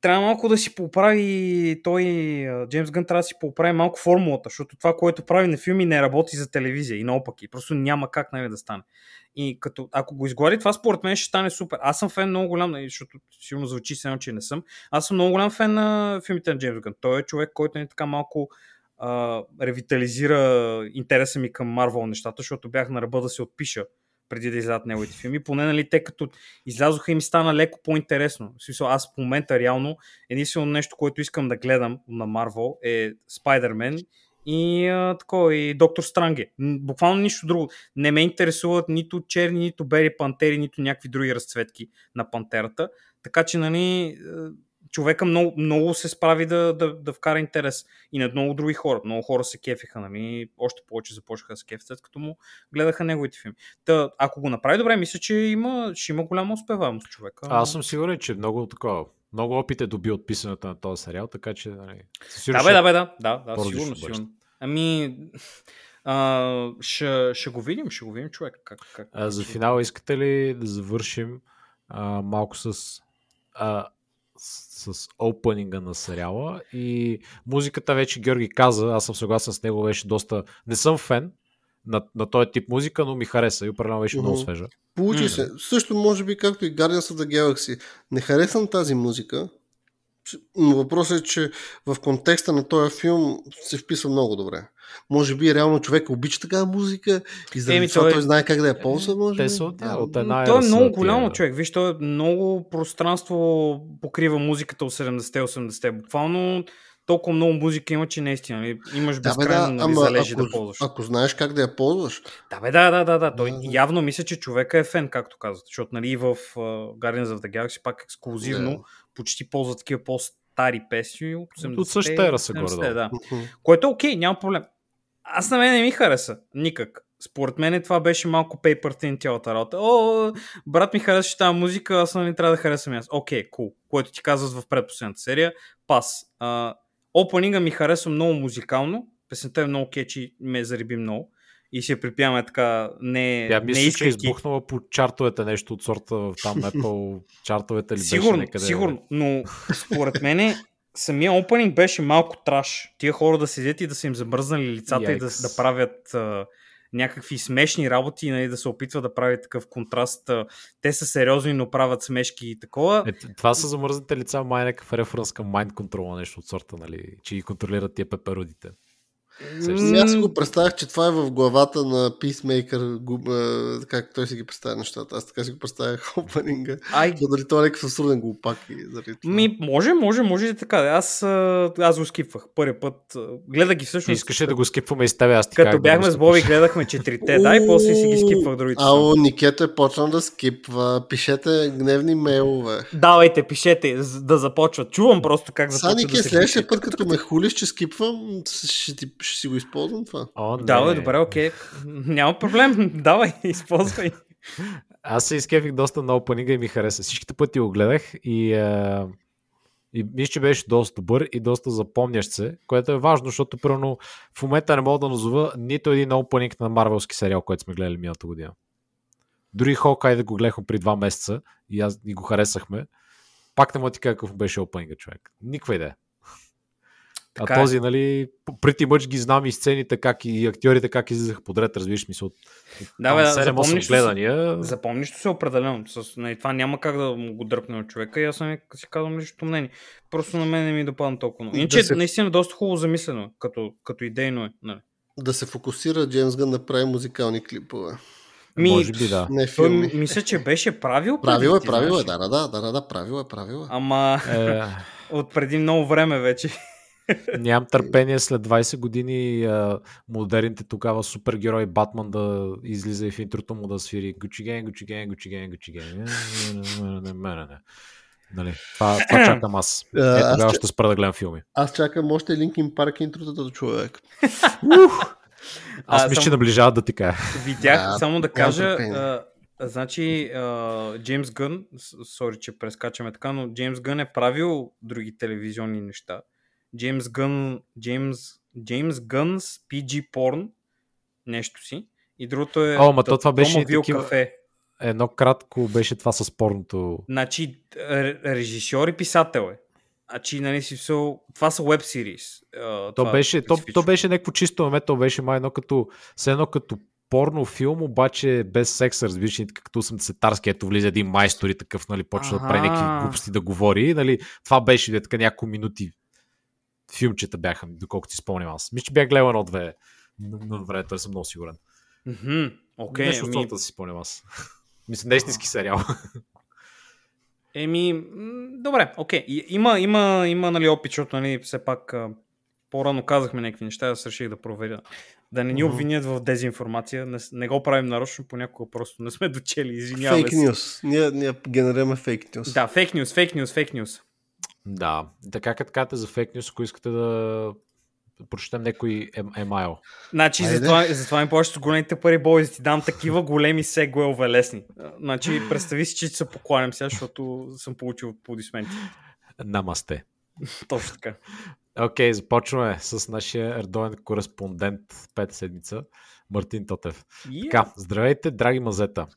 трябва малко да си поправи той, Джеймс Гън трябва да си поправи малко формулата, защото това, което прави на филми не работи за телевизия и наопаки. Просто няма как нали, да стане. И като, ако го изглади това, според мен ще стане супер. Аз съм фен много голям, нали, защото сигурно звучи се, че не съм. Аз съм много голям фен на филмите на Джеймс Гън. Той е човек, който е така малко а, ревитализира интереса ми към Марвел нещата, защото бях на ръба да се отпиша преди да излязат неговите филми. Поне, нали, те като излязоха и ми стана леко по-интересно. В смисъл, аз в момента реално единствено нещо, което искам да гледам на Марвел е Spider-Man и а, такова, и Доктор Странге. Буквално нищо друго. Не ме интересуват нито черни, нито бели пантери, нито някакви други разцветки на пантерата. Така че, нали, човека много, много се справи да, да, да вкара интерес и на много други хора. Много хора се кефиха, нали? още повече започнаха да се кефят, след като му гледаха неговите филми. Та, ако го направи добре, мисля, че има, ще има голяма успеваемост човека. Аз съм сигурен, че много такова. Много опит е доби от писането на този сериал, така че. Нали, да, бе, да, бе, да, да, да сигурно, сигурно. Ами, а, ще, ще го видим, ще го видим човек. Как, как, а, за финал искате ли да завършим а, малко с а, с, с опенинга на сериала и музиката вече Георги каза, аз съм съгласен с него, беше доста... Не съм фен на, на този тип музика, но ми хареса и определено беше mm-hmm. много свежа. Получи mm-hmm. се. Също може би както и Guardians of the Galaxy. Не харесвам тази музика, но въпросът е, че в контекста на този филм се вписва много добре. Може би реално човек обича такава музика и заради Еми, това той... той знае как да я ползва, може Те са от, да, от една Той е много голямо тия... човек. Виж, той е много пространство покрива музиката от 70-80. Буквално толкова много музика има, че наистина нали, имаш безкрайно да, нали, залежи ако, да ползваш. Ако знаеш как да я ползваш. Да, бе, да, да, да, да. Той да, явно мисля, че човека е фен, както казват. Защото нали, в uh, Guardians of the Galaxy пак ексклюзивно да. Почти ползват такива по-стари песни от 80 От същата ера са горе. Да. Което е окей, няма проблем. Аз на мен не ми хареса. Никак. Според мен това беше малко paper thin цялата работа. О, брат ми харесваше тази музика, аз не трябва да харесвам аз. Окей, okay, cool. Което ти казват в предпоследната серия. Пас. Опенинга ми харесва много музикално. Песента е много кечи, ме зариби много. И си припяваме така не Тя мисля, не че е избухнала по чартовете нещо от сорта в там Apple чартовете ли сигурно, беше някъде? Сигурно, но според мен самия опенинг беше малко траш. Тия хора да седят и да са им замръзнали лицата Yikes. и да, да правят а, някакви смешни работи, нали, да се опитват да правят такъв контраст. Те са сериозни, но правят смешки и такова. Е, това са замръзните лица, май някакъв референс към Mind Control, нещо от сорта, нали, че ги контролират тия пеперодите. Mm. Аз си го представях, че това е в главата на Peacemaker, как той си ги представя нещата. Аз така си го представях опенинга. Ай... За дали това е някакъв абсурден глупак. И заради това. Ми, може, може, може и така. Аз, аз го скипвах първи път. Гледах ги всъщност. Искаше да го скипваме и с тебе. Аз ти Като бяхме да с Боби, гледахме четирите. да, и после си ги скипвах другите. Ало, Никето е почнал да скипва. Пишете гневни мейлове. Давайте, пишете да започват. Чувам просто как започват. Са, Нике, да следващия път, като ме хулиш, че скипвам, ще ти ще си го използвам това. О, не. Да, добре, окей. Няма проблем. Давай, използвай. Аз се изкефих доста на опенига и ми хареса. Всичките пъти го гледах и, а, и мисля, че беше доста добър и доста запомнящ се, което е важно, защото примерно в момента не мога да назова нито един опенинг на марвелски сериал, който сме гледали миналата година. Дори Хокай да го гледахме при два месеца и, аз, и го харесахме. Пак не мога ти какъв беше опенинга човек. Никаква идея. Така а този, е. нали, преди мъч ги знам и сцените, как и актьорите как излизаха подред, разбираш мисъл. От, да, бе, запомниш гледания. Запомниш се определено. С, нали, това няма как да му го дръпне от човека и аз съм си казвам лично мнение. Просто на мен не ми допадна толкова. Иначе да се... наистина доста хубаво замислено, като, като идейно е. Нали. Да се фокусира Джеймс Гън да прави музикални клипове. Ми, Може би да. Не филми. Той, мисля, че беше правил. Правил е, правил е, да, да, да, да, да, правил е, правил е. Ама е... от преди много време вече. Нямам търпение след 20 години а, модерните тогава супергерой Батман да излиза и в интрото му да свири Гучи Ген, Гучи Ген, Гучи Ген, Гучи Ген. Нали, това, това чакам аз. Е, тогава аз ще спра да гледам филми. Аз чакам още Линкин Парк интрото до човек. аз мисля, че наближават да ти кажа. Видях, да, само да кажа, значи Джеймс Гън, сори, че прескачаме така, но Джеймс Гън е правил други телевизионни неща. Джеймс Гън, Джеймс, Джеймс Гънс PG Porn, нещо си. И другото е О, ма то, това беше такива... кафе. Едно кратко беше това със спорното. Значи, режисьор и писател е. А че, нали си все... Това са веб сирис. То, беше, то, то беше някакво чисто момент, то беше май едно като, все едно като порно филм, обаче без секс, разбираш, като 80-тарски, ето влиза един майстор и такъв, нали, почва да прави някакви глупости да говори, нали, това беше така няколко минути филмчета бяха, доколкото ти спомням аз. Мисля, че бях гледал едно-две на времето, съм много сигурен. Mm-hmm. Okay, Нещо ми... от си спомням аз. Мисля, не истински сериал. Еми, добре, окей. Okay. Има, има, има нали, опит, защото нали, все пак по-рано казахме някакви неща, аз реших да проверя. Да не ни обвинят в дезинформация. Не, не го правим нарочно, понякога просто не сме дочели, извиняваме Фейк нюс. Ние, ние генерираме фейк нюс. Да, фейк нюс, фейк нюс, фейк нюс. Да, така като казвате за фейк нюс, ако искате да прочетем някой емайл. Значи, затова, затова ми повечето големите пари, бой, да ти дам такива големи сегуелове лесни. Значи, представи си, че се покланям сега, защото съм получил аплодисменти. Намасте. Точно така. Окей, okay, започваме с нашия редовен кореспондент пет седмица, Мартин Тотев. Yeah. Така, здравейте, драги мазета.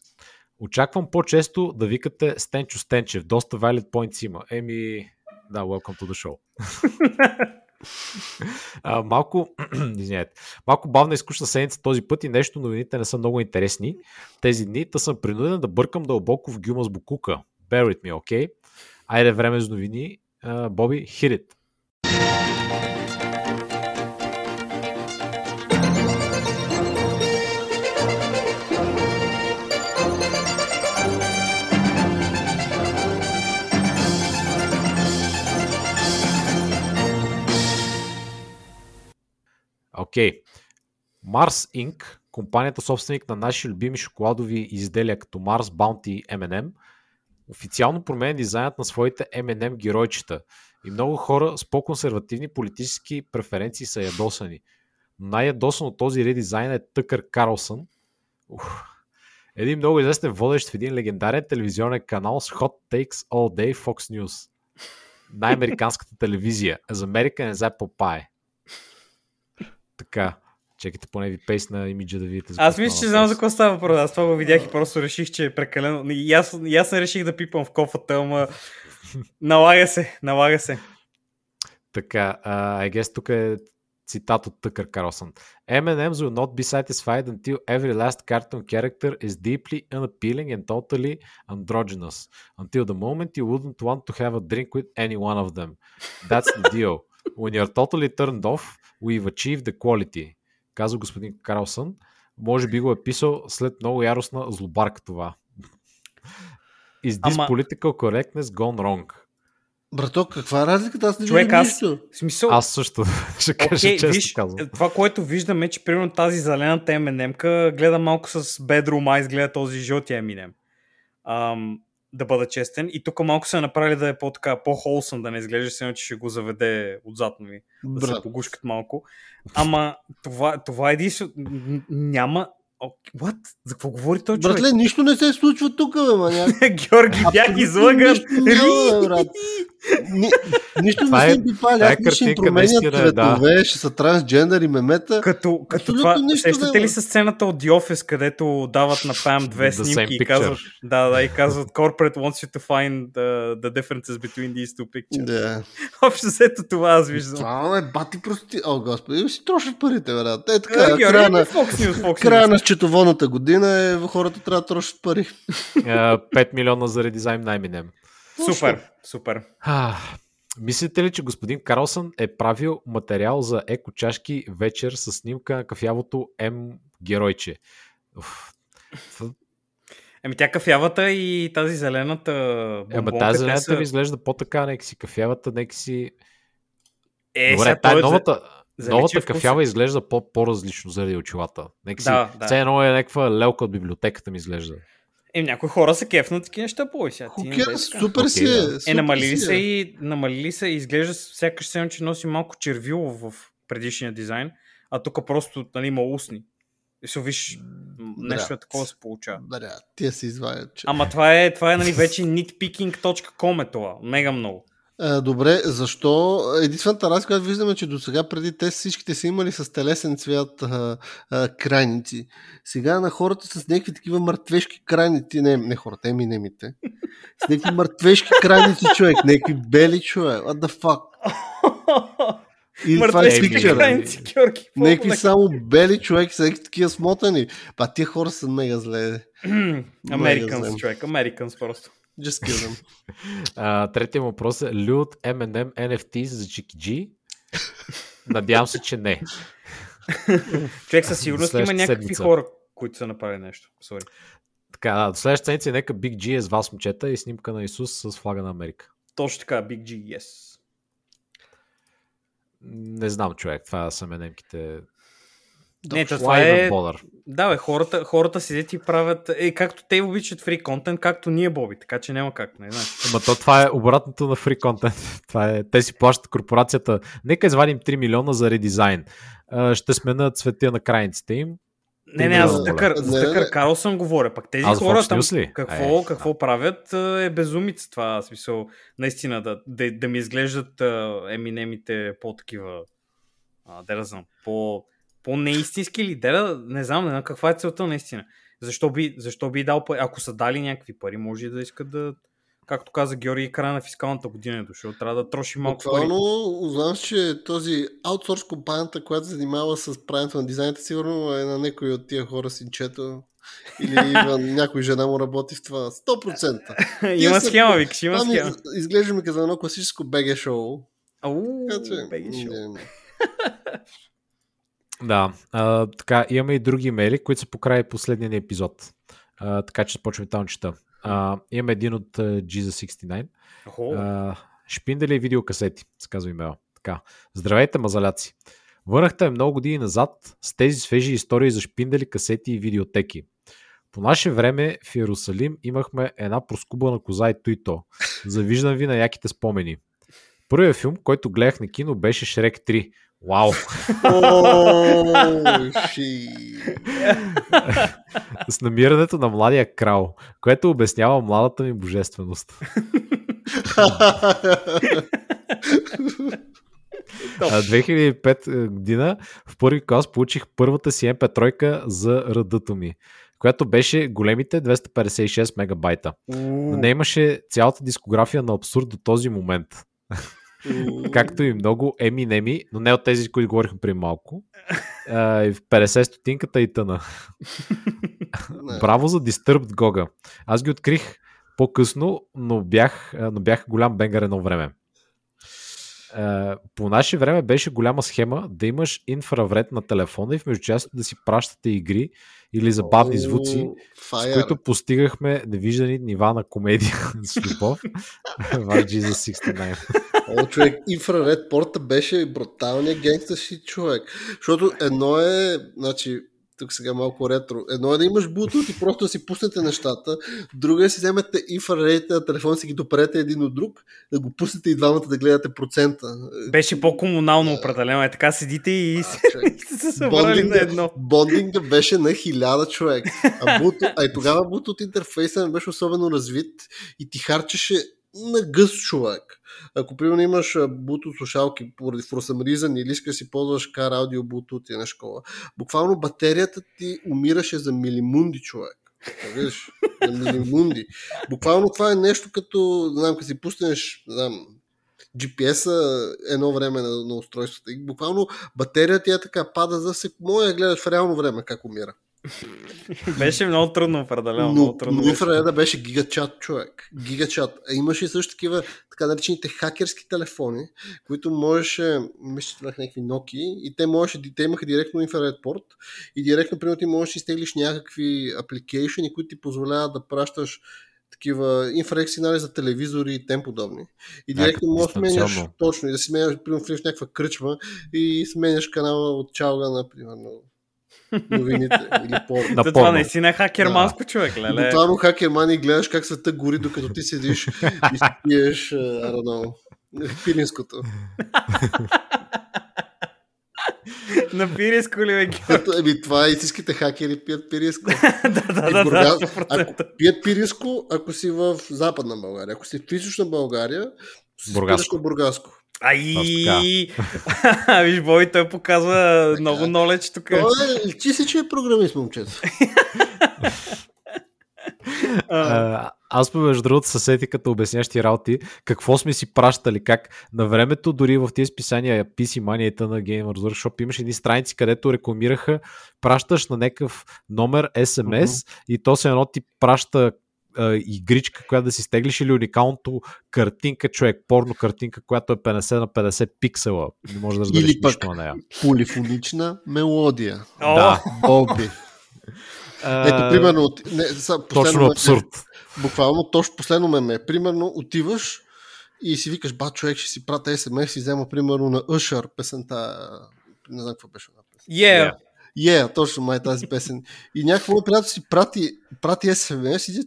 Очаквам по-често да викате Стенчо Стенчев. Доста valid points има. Еми, да, welcome to the show. а, малко, извиняйте, малко бавна и скучна седмица този път и нещо новините не са много интересни. Тези дни та съм принуден да бъркам дълбоко в гюма с букука. Bear with me, окей? Okay? Айде време с новини. Боби, uh, hit Окей. Okay. Mars Inc., компанията собственик на наши любими шоколадови изделия като Mars Bounty M&M, официално променя дизайнът на своите M&M геройчета и много хора с по-консервативни политически преференции са ядосани. Най-ядосан от този редизайн е Тъкър Карлсън, Ух. един много известен водещ в един легендарен телевизионен канал с Hot Takes All Day Fox News. Най-американската телевизия. As American as Apple Pie. Така. Чекайте поне ви пейс на имиджа да видите. Аз мисля, че знам за какво става въпрос. Аз това го видях и просто реших, че е прекалено. И аз, и аз не реших да пипам в кофата, ама налага се, налага се. Така, uh, I guess тук е цитат от Тъкър Карлсън. M&M's will not be satisfied until every last cartoon character is deeply unappealing and totally androgynous. Until the moment you wouldn't want to have a drink with any one of them. That's the deal. When you're totally turned off, we've achieved the quality. Казва господин Карлсън. Може би го е писал след много яростна злобарка това. Is this Ама... political correctness gone wrong? Брато, каква е разликата? Аз не Човек, виждам аз, нищо. Смисъл... Аз също ще кажа okay, често виж, казвам. Това, което виждаме, че примерно тази зелената M&M-ка гледа малко с Bedroom Eyes, гледа този жълтия M&M. Ам, да бъда честен. И тук малко са направили да е по-така, по-холсъм, да не изглежда се, че ще го заведе отзад ми, да се погушкат малко. Ама това, това е единствено. Няма What? За какво говори този човек? Братле, нищо не се случва тук, бе, маняк. Георги, бях излъган. Ни, нищо не се пипали. Аз е ще им променят цветове, да. ще са трансджендър и мемета. Като, като това, сещате ли с сцената от The Office, където дават на Пам две снимки и казват, да, да, и казват Corporate wants you to find the, the differences between these two pictures. Да. Общо след това аз виждам. Това е бати прости. О, господи, си трошат парите, брат. Е така, края на, края на счетоводната година е, хората трябва да трошат пари. 5 милиона за редизайн най-минем. Супер, супер. А, мислите ли, че господин Карлсън е правил материал за еко чашки вечер с снимка на кафявото М геройче? Уф. Еми тя кафявата и тази зелената Ема тази зелената са... ми изглежда по-така, нека си кафявата, нека си... Е, Добре, тая новата, новата кафява изглежда по- по-различно заради очилата. Нека си... Да, да. Все едно е някаква лелка от библиотеката ми изглежда. Е, някои хора са кефнат такива неща по сега. Okay, супер си е. Е, намалили се и, намалили се и изглежда сякаш се, че носи малко червило в предишния дизайн, а тук просто нали, има устни. И се виж, нещо е такова се получава. Брат, тия се извадят. Че... Ама това е, това е нали, вече nitpicking.com е това. Мега много. А, добре, защо? Единствената разлика, която виждаме, че до сега преди те всичките са имали с телесен цвят а, а, крайници. Сега на хората с някакви такива мъртвешки крайници, не, не хората, еминемите, с някакви мъртвешки крайници човек, някакви бели човек, what the fuck? Или Мъртвешки крайници, Георги. Някакви само бели човек са такива смотани. Па тия хора са мега зле. Американс, човек, Американс просто. Just kill them. А, третия въпрос е Люд M&M NFT за Чикиджи. Надявам се, че не. Човек със сигурност има някакви седмица. хора, които са направили нещо. Sorry. Така, да, до следващата седмица нека Big G е с вас момчета и снимка на Исус с флага на Америка. Точно така, Big G, yes. Не знам, човек. Това са менемките. Не, това е... Да, бе, хората, хората седят и правят... Е, както те обичат фри контент, както ние, Боби, така че няма как, не знаеш. Ама то това е обратното на фри контент. Това е, те си плащат корпорацията. Нека извадим 3 милиона за редизайн. Ще сменят цветя на крайниците им. Не, не, аз за Тъкър, за Тъкър Карлсън говоря. Пак тези хора там, какво, е, какво правят е безумица това. Смисъл, наистина, да, да, да ми изглеждат еминемите по-такива, да знам, по, по-неистински да, не знам, не знам каква е целта наистина. Защо би, защо би дал пари? Ако са дали някакви пари, може да искат да, както каза Георги, края на фискалната година е дошъл. Трябва да троши малко Буквално, пари. знам, че този аутсорс компанията, която се занимава с правенето на дизайните, сигурно е на някой от тия хора синчето. Или някой жена му работи в това. 100%. има схема, викаш, има схема. Изглежда ми като едно класическо БГ шоу. Ау, БГ шоу. Да, а, така, имаме и други имейли, които са покрай последния ни епизод. А, така че започваме там чета. А, имаме един от uh, Jesus69. Uh, шпиндели и видеокасети, се казва имейла. Така. Здравейте, мазаляци! Върнахте много години назад с тези свежи истории за шпиндели, касети и видеотеки. По наше време в Иерусалим имахме една проскубана коза и той то. Завиждам ви на яките спомени. Първият филм, който гледах на кино беше Шрек 3. Вау! С намирането на младия крал, което обяснява младата ми божественост. А 2005 година в първи клас получих първата си MP3 за ръдато ми, която беше големите 256 мегабайта. На нея имаше цялата дискография на абсурд до този момент. Както и много еми-неми, но не от тези, които говорихме при малко. А, в 50 стотинката и тъна. Браво за Disturbed Гога. Аз ги открих по-късно, но бях, но бях голям бенгър едно време. по наше време беше голяма схема да имаш инфравред на телефона и в междучасието да си пращате игри или забавни звуци, с които постигахме невиждани нива на комедия с любов. Ваш Jesus 69. О, човек, инфраред порта беше бруталният генгстърски човек. Защото едно е, значи, тук сега малко ретро. Едно е да имаш Bluetooth и просто да си пуснете нещата. Друго е да си вземете инфраредите на телефон, си ги допрете един от друг, да го пуснете и двамата да гледате процента. Беше по-комунално да. определено. Е така седите и, а, се събрали на едно. Бондинга беше на хиляда човек. А, Bluetooth, а и тогава Bluetooth интерфейса не беше особено развит и ти харчеше на гъс човек. Ако примерно имаш Bluetooth слушалки поради for или искаш да си ползваш кар аудио Bluetooth на школа, буквално батерията ти умираше за милимунди човек. Виж, за милимунди. Буквално това е нещо като, знам, като си пуснеш, знам, GPS-а едно време на, на устройството. И буквално батерията ти е така пада за се. Може да гледаш в реално време как умира. Беше много трудно определено. Но, трудно но инфрареда беше гигачат човек. Гигачат. А имаше и също такива така наречените хакерски телефони, които можеше, мисля, че някакви Nokia и те, можеше, те имаха директно инфраред порт и директно, примерно, ти можеш да изтеглиш някакви апликейшени, които ти позволяват да пращаш такива инфраред сигнали за телевизори и тем подобни. И директно можеш да сменяш точно и да си сменяш, примерно, в някаква кръчма и сменяш канала от чалга, например, новините или порно. На това наистина е хакерманско да. човек, леле. Тотално хакерман и гледаш как света гори, докато ти седиш и спиеш, I don't know, пилинското. На пириско ли бе? Еми, това истинските хакери пият пириско. да, да, да, Бургас- да, 100%. Ако пият пириско, ако си в Западна България. Ако си в Източна България, си Бургаско. Бургаско. Ай! Виж, Бой, той показва много нолеч тук. Той е, ти си, че е програмист, момчето. А, аз между другото се сетих като обясняш ти работи, какво сме си пращали, как на времето дори в тези списания PC Mania на Gamers Workshop имаше едни страници, където рекламираха, пращаш на някакъв номер SMS mm-hmm. и то се едно ти праща а, игричка, която да си стеглиш или уникалното картинка, човек, порно картинка, която е 50 на 50 пиксела. Не може да разбереш Или пък- на нея. Полифонична мелодия. О, Да. Боби. Ето, примерно, от- не, са, Точно последно, абсурд. буквално, точно последно меме. Примерно, отиваш и си викаш, ба, човек, ще си пратя SMS и взема, примерно, на Usher песента. Не знам какво беше. песен. Yeah. Е, yeah, точно май тази песен. И някакво приятел си прати, прати SMS и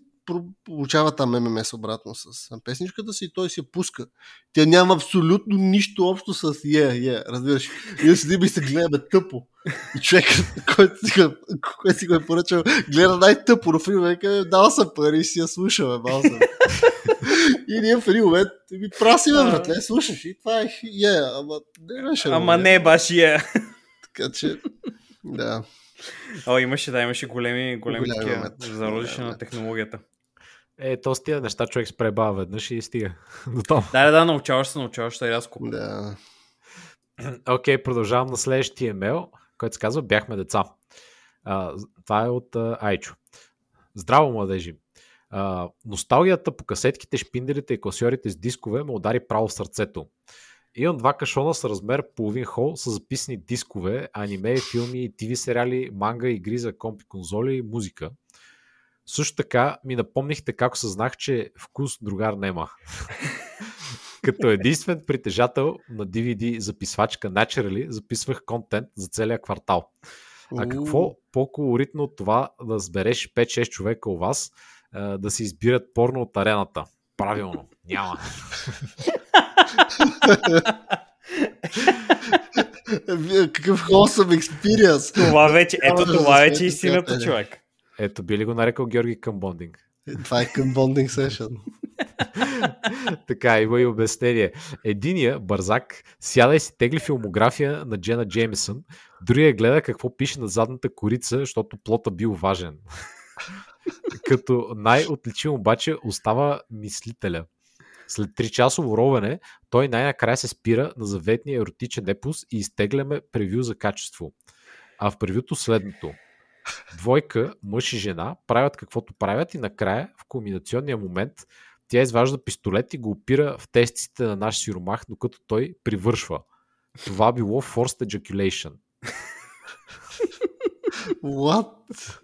получава там ММС обратно с песничката си и той я пуска. Тя няма абсолютно нищо общо с е, е, разбираш. И ние седим и се гледаме тъпо. И човек, който си го, който си го е поръчал, гледа най-тъпо на филма и вика, дал съм пари и си я слушаме, бал съм. И ние в един момент ми праси, бе, братле, слушаш и това е, е, ама не беше. Ама не, баш е. Така че, да. О, имаше, да, имаше големи, големи такива момент. зародиши на момент. технологията. Е, то с тия неща човек спребава веднъж и стига. До там. Да, да, да, научаваш се, научаваш се рязко. Да. Окей, продължавам на следващия имейл, който се казва Бяхме деца. А, това е от а, Айчо. Здраво, младежи! А, носталгията по касетките, шпинделите и класьорите с дискове ме удари право в сърцето. Имам два кашона с размер половин хол с записани дискове, аниме, филми, ТВ сериали, манга, игри за компи конзоли и музика. Също така ми напомнихте как съзнах, че вкус другар нема. Като единствен притежател на DVD записвачка Naturally записвах контент за целия квартал. А какво по-колоритно от това да сбереш 5-6 човека у вас да се избират порно от арената? Правилно, няма. Какъв wholesome experience. Това вече, ето това вече е истината, човек. Ето, би ли го нарекал Георги към бондинг? Е, Това е към bonding session. така, има и обяснение. Единия, бързак, сяда и си тегли филмография на Джена Джеймисън, другия гледа какво пише на задната корица, защото плота бил важен. Като най-отличим обаче остава мислителя. След 3 часово ровене, той най-накрая се спира на заветния еротичен епос и изтегляме превю за качество. А в превюто следното. Двойка, мъж и жена, правят каквото правят и накрая, в кулминационния момент, тя изважда пистолет и го опира в тестиците на наш сиромах, докато той привършва. Това било forced ejaculation. What?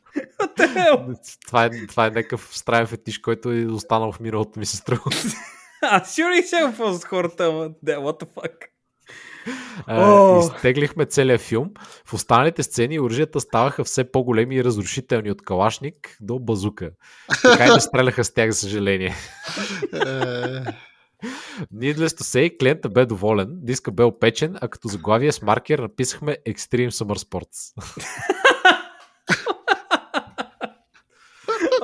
Това е, това е някакъв странен фетиш, който е останал в миналото ми се струва. Аз сигурно се го с хората, ама да, what the fuck. А, Изтеглихме целият филм. В останалите сцени оръжията ставаха все по-големи и разрушителни от калашник до базука. Така и не стреляха с тях, за съжаление. Needless to say, клиента бе доволен, диска бе опечен, а като заглавие с маркер написахме Extreme Summer Sports.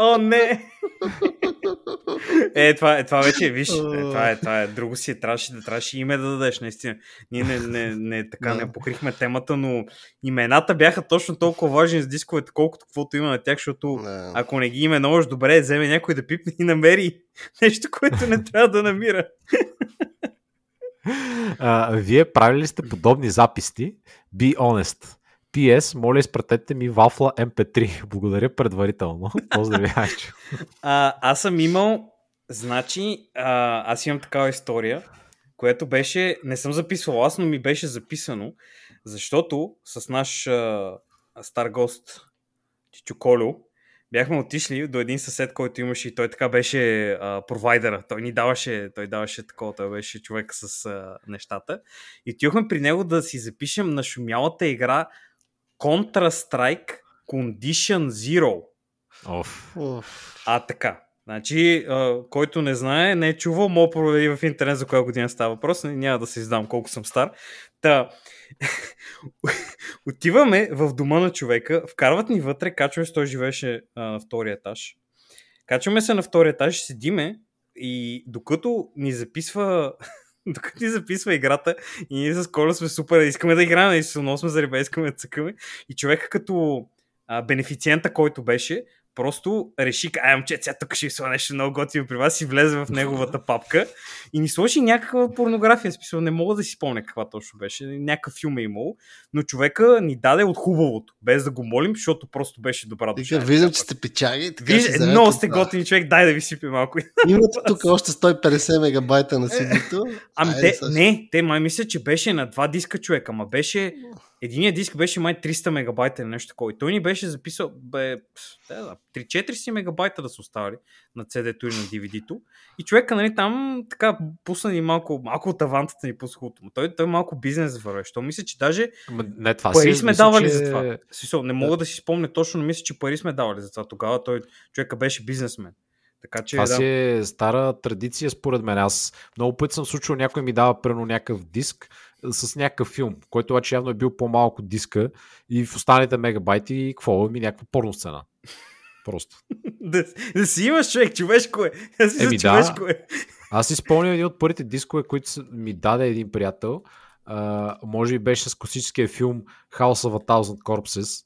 О, не! Е, това, е, това вече, виж, е, това, е, това е, друго си, трябваше да трябваше име да дадеш, наистина. Ние не, не, не, така не покрихме темата, но имената бяха точно толкова важни с дисковете, колкото каквото има на тях, защото да. ако не ги именуваш добре, вземе някой да пипне и намери нещо, което не трябва да намира. А, вие правили ли сте подобни записи? Be honest. PS, моля изпратете ми вафла MP3. Благодаря предварително. Поздрави, Айчо. А, аз съм имал, значи, а, аз имам такава история, което беше, не съм записвал аз, но ми беше записано, защото с наш а, стар гост Чичо Колю бяхме отишли до един съсед, който имаше и той така беше а, провайдера. Той ни даваше, той даваше такова, той беше човек с а, нещата. И отидохме при него да си запишем на шумялата игра Counter-Strike Condition Zero. Оф. А, така. Значи, който не знае, не е чувал, мога провери в интернет за коя година става въпрос. Няма да се издам колко съм стар. Та, отиваме в дома на човека, вкарват ни вътре, качваме се, той живееше а, на втория етаж. Качваме се на втория етаж, седиме и докато ни записва докато ни записва играта и ние с Коля сме супер, искаме да играем, и се сме за риба, искаме да цъкаме. И човека като а, бенефициента, който беше, просто реши, ай, момче, сега тук ще ви нещо много готино при вас и влезе в неговата папка и ни сложи някаква порнография. Смисъл, не мога да си спомня каква точно беше. Някакъв филм е имал, но човека ни даде от хубавото, без да го молим, защото просто беше добра душа. Виждам, виждам че сте печаги. Виж, много сте готини човек, дай да ви сипи малко. Имате тук още 150 мегабайта на CD-то. Ами те, не, те май мисля, че беше на два диска човека, ама беше Единият диск беше май 300 мегабайта или нещо такова. И той ни беше записал, бе, 3-4 си мегабайта да са оставали на CD-то или на DVD-то. И човека, нали, там така пусна ни малко, малко от авантата ни пусна му. Той, той малко бизнес върве. Що мисля, че даже не, това пари си, сме мисля, давали че... за това. Смисъл, не мога да. да си спомня точно, но мисля, че пари сме давали за това. Тогава той, човека беше бизнесмен. Така, че, Това да. си е стара традиция, според мен. Аз много пъти съм случвал, някой ми дава прено някакъв диск с някакъв филм, който обаче явно е бил по-малко диска и в останалите мегабайти, какво ми някаква порно сцена. Просто. да, да си имаш човек, човешко е. Аз си Еми, човешко да. е. Аз си спомням един от първите дискове, които ми даде един приятел. Uh, може би беше с класическия филм House of a Thousand Corpses.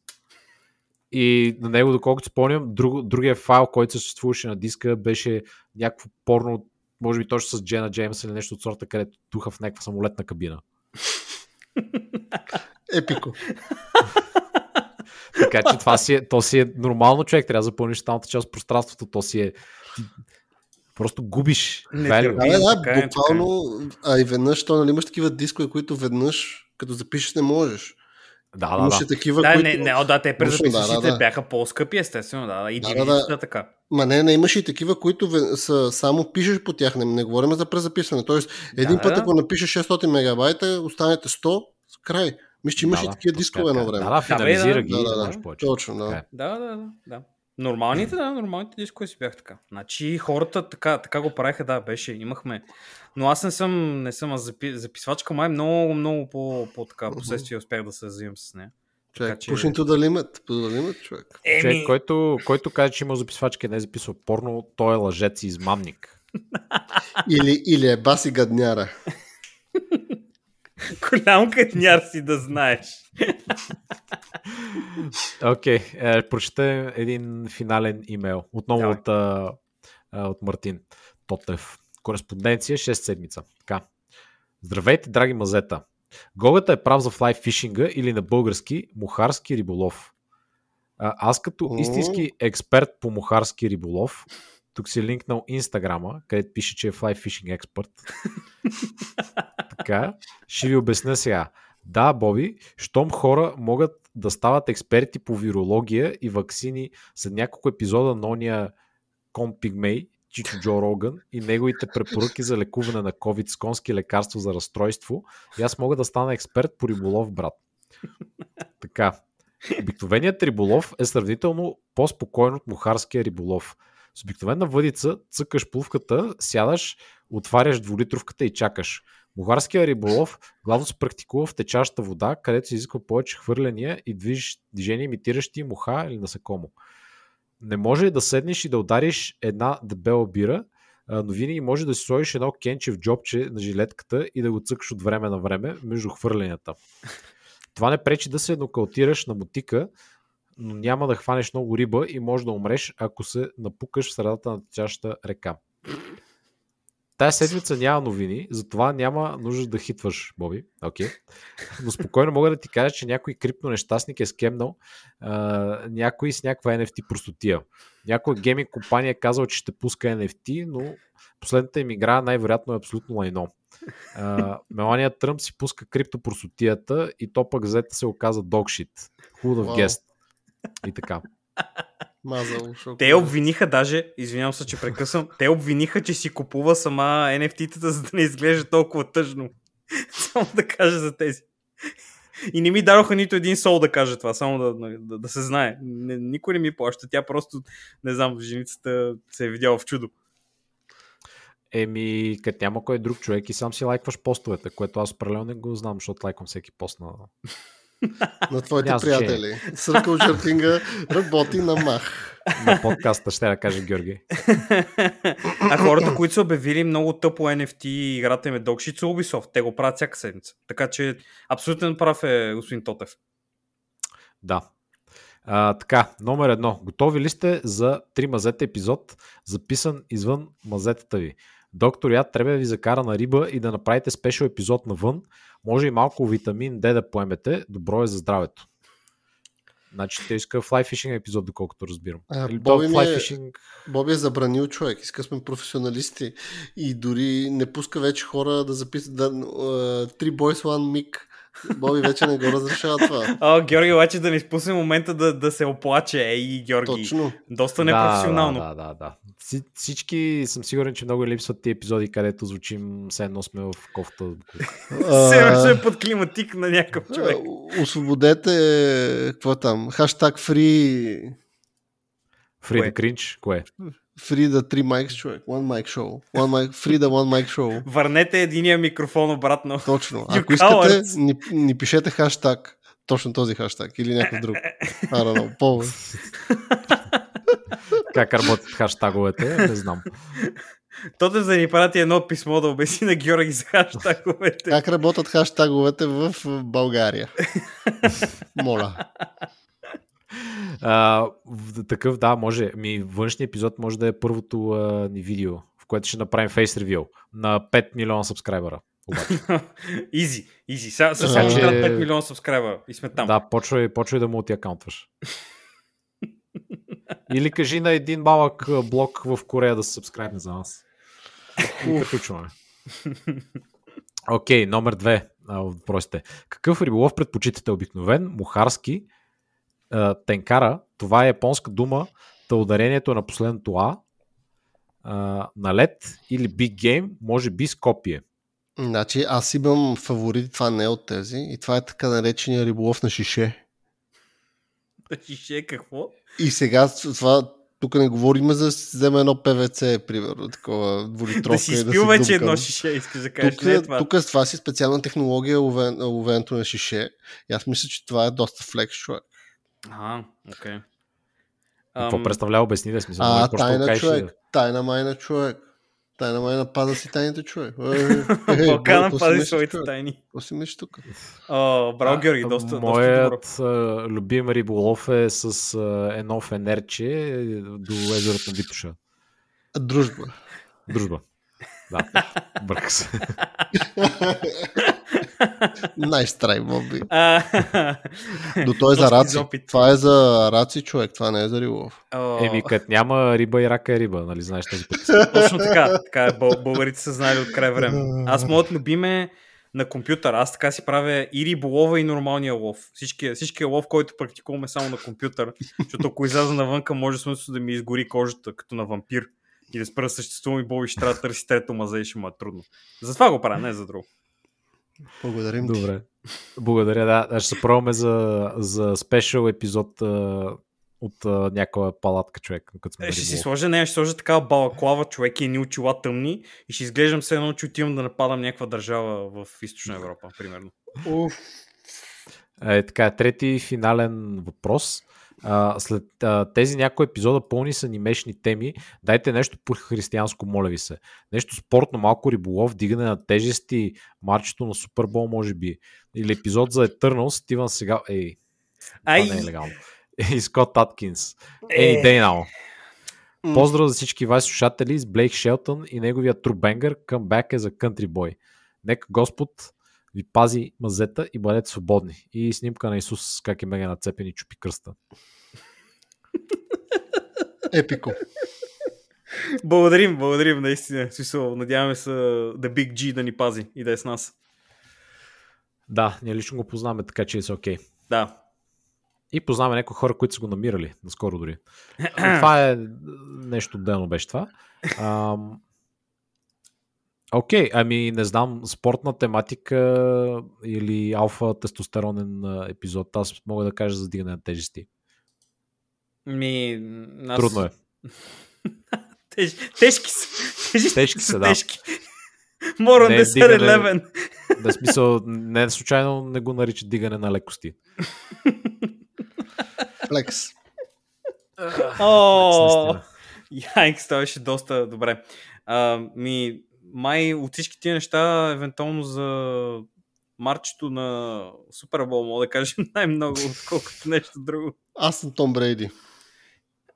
И на него, доколкото спомням, друг, другия файл, който съществуваше на диска, беше някакво порно, може би точно с Джена Джеймс или нещо от сорта, където духа в някаква самолетна кабина. Епико. така че това си е, то си е нормално човек, трябва да запълниш останалата част от пространството, то си е просто губиш. Не, value. Да, да, Така е, буквално, а и веднъж, то нали имаш такива дискове, които веднъж, като запишеш, не можеш. Да, да, Имаше да. такива, Да, които... не, не, да, те през Точно, да, да, да. бяха по-скъпи, естествено, да, да, и Да, да, да, така. Ма не, не имаше и такива, които са, само пишеш по тях, не, не говорим за презаписване. Тоест, един Да, път, да. ако напишеш 600 мегабайта, останете 100, край. Мисля, че имаше да, и да, такива точно дискове едно време. Да, да, финализира да, ги да, да, да, да. Точно, да. Е. Да, да, да, да. Нормалните, да, нормалните дискове си бях така. Значи хората така, така го правиха, да, беше, имахме. Но аз не съм, не съм а запи, записвачка, май много, много по, по така, последствие успях да се взимам с нея. Човек, че- pushing to the limit. To the limit, човек. Човек, който, който каже, че има записвачка и не е записал порно, той е лъжец и измамник. Или, или е баси гадняра. голям катняр си да знаеш. Окей, okay, е, прочета един финален имейл. Отново Давай. от, от Мартин Тотев. Кореспонденция 6 седмица. Така. Здравейте, драги мазета. Гогата е прав за флай фишинга или на български мухарски риболов. А, аз като истински експерт по мухарски риболов, тук си линкнал инстаграма, където пише, че е флай фишинг експерт. така, ще ви обясня сега. Да, Боби, щом хора могат да стават експерти по вирология и вакцини след няколко епизода на ония Кон Пигмей, Чичо Джо Роган и неговите препоръки за лекуване на COVID с конски лекарства за разстройство, и аз мога да стана експерт по риболов, брат. Така. Обикновеният риболов е сравнително по-спокоен от мухарския риболов. С обикновена въдица цъкаш плувката, сядаш, отваряш двулитровката и чакаш. Мухарския риболов главно се практикува в течаща вода, където се изисква повече хвърляния и движ, движения, имитиращи муха или насекомо. Не може да седнеш и да удариш една дебела бира, но винаги може да си сложиш едно кенче в джобче на жилетката и да го цъкаш от време на време между хвърленията. Това не пречи да се нокаутираш на мотика, но няма да хванеш много риба и може да умреш, ако се напукаш в средата на течаща река. Тая седмица няма новини, затова няма нужда да хитваш, Боби. Окей. Но спокойно мога да ти кажа, че някой крипто нещастник е скемнал а, някой с някаква NFT простотия. Някоя гейминг компания е казал, че ще пуска NFT, но последната им игра най-вероятно е абсолютно лайно. А, Мелания Тръмп си пуска криптопростотията и то пък зета се оказа догшит. Хубав Вау. гест. И така. Мазал, шоко. Те обвиниха даже, извинявам се, че прекъсвам, те обвиниха, че си купува сама NFT-тата, за да не изглежда толкова тъжно. Само да кажа за тези. И не ми дадоха нито един сол да каже това, само да, да, да се знае. Не, никой не ми плаща. Тя просто, не знам, женицата се е видяла в чудо. Еми, като няма кой друг човек и сам си лайкваш постовете, което аз определено не го знам, защото лайквам всеки пост на... На твоите Няма приятели. Съркъл Чертинга работи на мах. на подкаста, ще да каже Георги. а хората, които са обявили много тъпо NFT и играта им е Dogshit са Ubisoft. Те го правят всяка седмица. Така че абсолютен прав е господин Тотев. Да. А, така, номер едно. Готови ли сте за три мазета епизод, записан извън мазетата ви? Доктор Яд трябва да ви закара на риба и да направите спешъл епизод навън. Може и малко витамин D да поемете. Добро е за здравето. Значи те иска fishing епизод, доколкото разбирам. А, Или Боби ми е-. Боби е забранил човек. Иска сме професионалисти. И дори не пуска вече хора да записат да, uh, Three Boys One Mic. Боби вече не го разрешава това. О, Георги, обаче да не изпусне момента да, да се оплаче. Ей, Георги. Точно. Доста непрофесионално. Да, да, да, да. Вси- Всички съм сигурен, че много липсват ти епизоди, където звучим все едно сме в кофта. Се А, ще е под климатик на някакъв човек. Освободете, какво е там? Хаштаг Фри Кое? да кринч, кое? Free the three mics човек. One mic show. One mic, free the one mic show. Върнете единия микрофон обратно. Точно. Ако искате, ни, ни пишете хаштаг. Точно този хаштаг или някакъв друг. I don't know. Как работят хаштаговете, не знам. Тоте да ни прати едно писмо да обясни на Георги за хаштаговете. Как работят хаштаговете в България? Моля. А, такъв, да, може. Ми, външния епизод може да е първото а, ни видео, в което ще направим фейс ревил на 5 милиона сабскрайбера. Изи, изи. Сега Така ще трябва 5 милиона сабскрайбъра и сме там. Да, почвай, почвай да мултиакаунтваш. Или кажи на един малък блок в Корея да се сабскрайбне за нас. И приключваме. Окей, номер две въпросите. Какъв риболов предпочитате? Обикновен, мухарски, тенкара, това е японска дума, та ударението е на последното А, а, на лед или Big Game, може би Скопие. Значи аз имам фаворит, това не е от тези. И това е така наречения риболов на шише. Шише какво? И сега с- това, тук не говорим за да си взема едно ПВЦ, примерно, такова двулитровка. Да си и изпил си вече едно шише, искаш да кажеш. Тук, не е това. тук с това си специална технология, ловенето на шише. И аз мисля, че това е доста флекс, човек. А, окей. Какво Ам, представлява? Обясни да смисъл. А, може да тайна човек. Тайна майна човек. Тайна майна пада си тайните човек. Балкана Бойко си пази мислиш, своите тайни. Какво мислиш тук? О, браво, Георги, доста, доста добро. Моят любим риболов е с едно фенерче е, до езерото на Витоша. Дружба. Дружба. Да, бърка се. Най-страй, Боби. А, До той е за раци. Това е за раци, човек. Това не е за риболов. Еми, като няма риба и рака е риба, нали знаеш тази. Точно така. така е, бъл- българите са знали от край време. Аз моят любим е на компютър. Аз така си правя и риболова, и нормалния лов. Всички, всичкия лов, който практикуваме само на компютър, защото ако изляза навънка, може смисъл да ми изгори кожата, като на вампир. И да спра съществувам и Боби ще трябва да търси трето мазе и ще му е трудно. Затова го правя, не за друго. Благодарим ти. Добре. Благодаря, да. Аз Ще се пробваме за, за спешъл епизод а, от а, някаква палатка човек. Като сме Е, ще си сложа нея, ще сложа такава балаклава, човек и едни очила тъмни и ще изглеждам се едно, че отивам да нападам някаква държава в източна Европа, примерно. Уф. Е, така, трети финален въпрос. А, след а, тези някои епизода пълни с анимешни теми, дайте нещо по-християнско, моля ви се. Нещо спортно, малко риболов, дигане на тежести, марчето на Супербол, може би. Или епизод за Eternal, Стивън сега... Ей, това Ай, не е легално. И Скот Аткинс. Е. Now. М. Поздрав за всички вас слушатели с Блейк Шелтън и неговия Трубенгър Comeback е за Country Boy. Нека Господ ви пази мазета и бъдете свободни. И снимка на Исус как е мега нацепен и чупи кръста. Епико. Благодарим, благодарим, наистина. Смисъл, надяваме се The Big G да ни пази и да е с нас. Да, ние лично го познаваме, така че е окей. Да. И познаваме някои хора, които са го намирали, наскоро дори. Но това е нещо отделно беше това. Ам, Окей, ами не знам, спортна тематика или алфа тестостеронен епизод, аз мога да кажа за дигане на тежести. Ми, аз... Трудно е. Теж, тежки са. Тежи, Тежки са, да. Тежки. More Не on е the. 7-Eleven. Да, смисъл, не случайно не го наричат дигане на лекости. Флекс. О. Яйкс, това беше доста добре. А, ми, май от всички тия неща, евентуално за марчето на Супербол, мога да кажем най-много, отколкото нещо друго. Аз съм Том Брейди.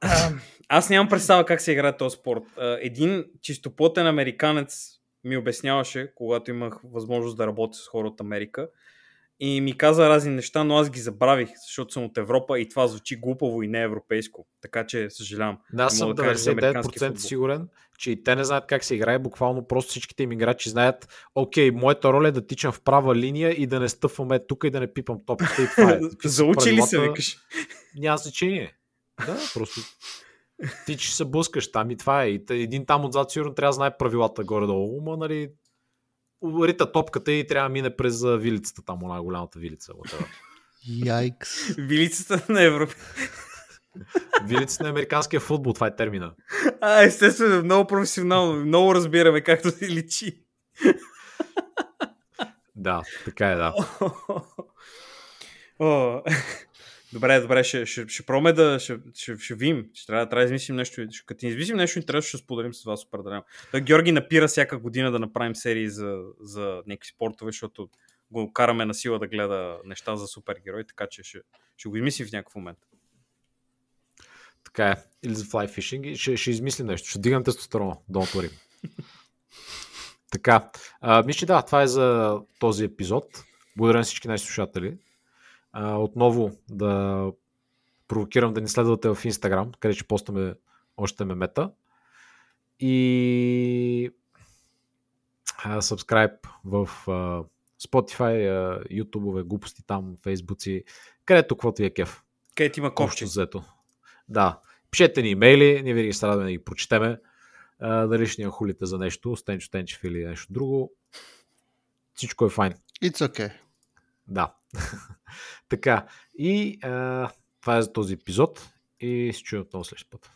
А, Аз нямам представа как се играе този спорт. Един чистоплотен американец ми обясняваше, когато имах възможност да работя с хора от Америка, и ми каза разни неща, но аз ги забравих, защото съм от Европа и това звучи глупаво и не европейско. Така че съжалявам. Да, Аз съм мога да кажа за американски 99% футбол. сигурен, че и те не знаят как се играе. Буквално просто всичките им играчи знаят, окей, моята роля е да тичам в права линия и да не стъпваме тук и да не пипам топката и това е. Заучи ли се, викаш? Няма значение. Да, просто ти че се блъскаш там и това е. И един там отзад сигурно трябва да знае правилата горе-долу, ма нали рита топката и трябва да мине през вилицата там, една голямата вилица. Яйкс. Вилицата на Европа. Вилицата на американския футбол, това е термина. А, естествено, много професионално. Много разбираме както си личи. Да, така е, да. О, добре, добре, ще, ще, ще пробваме да ще, ще, ще видим. Ще трябва, трябва да измислим нещо. Ще, като измислим нещо интересно, ще споделим с вас определено. Той Георги напира всяка година да направим серии за, за някакви спортове, защото го караме на сила да гледа неща за супергерои, така че ще, ще го измислим в някакъв момент. Така е. Или за fly ще, ще измислим нещо. Ще дигам тестостерона. Don't worry. така. А, мисля, да, това е за този епизод. Благодаря на всички наши слушатели. А, отново да провокирам да ни следвате в Instagram, къде ще постаме още мемета. И а, subscribe в а, Spotify, а, YouTube, глупости там, Facebooci, където каквото ви е кеф. Където има копче. взето. Да. Пишете ни имейли, ние винаги се радваме да ги прочетеме. А, дали ще ни хулите за нещо, Стенчо Тенчев или нещо друго. Всичко е файн. It's okay. Да. така. И а, това е за този епизод. И се чуем отново следващия път.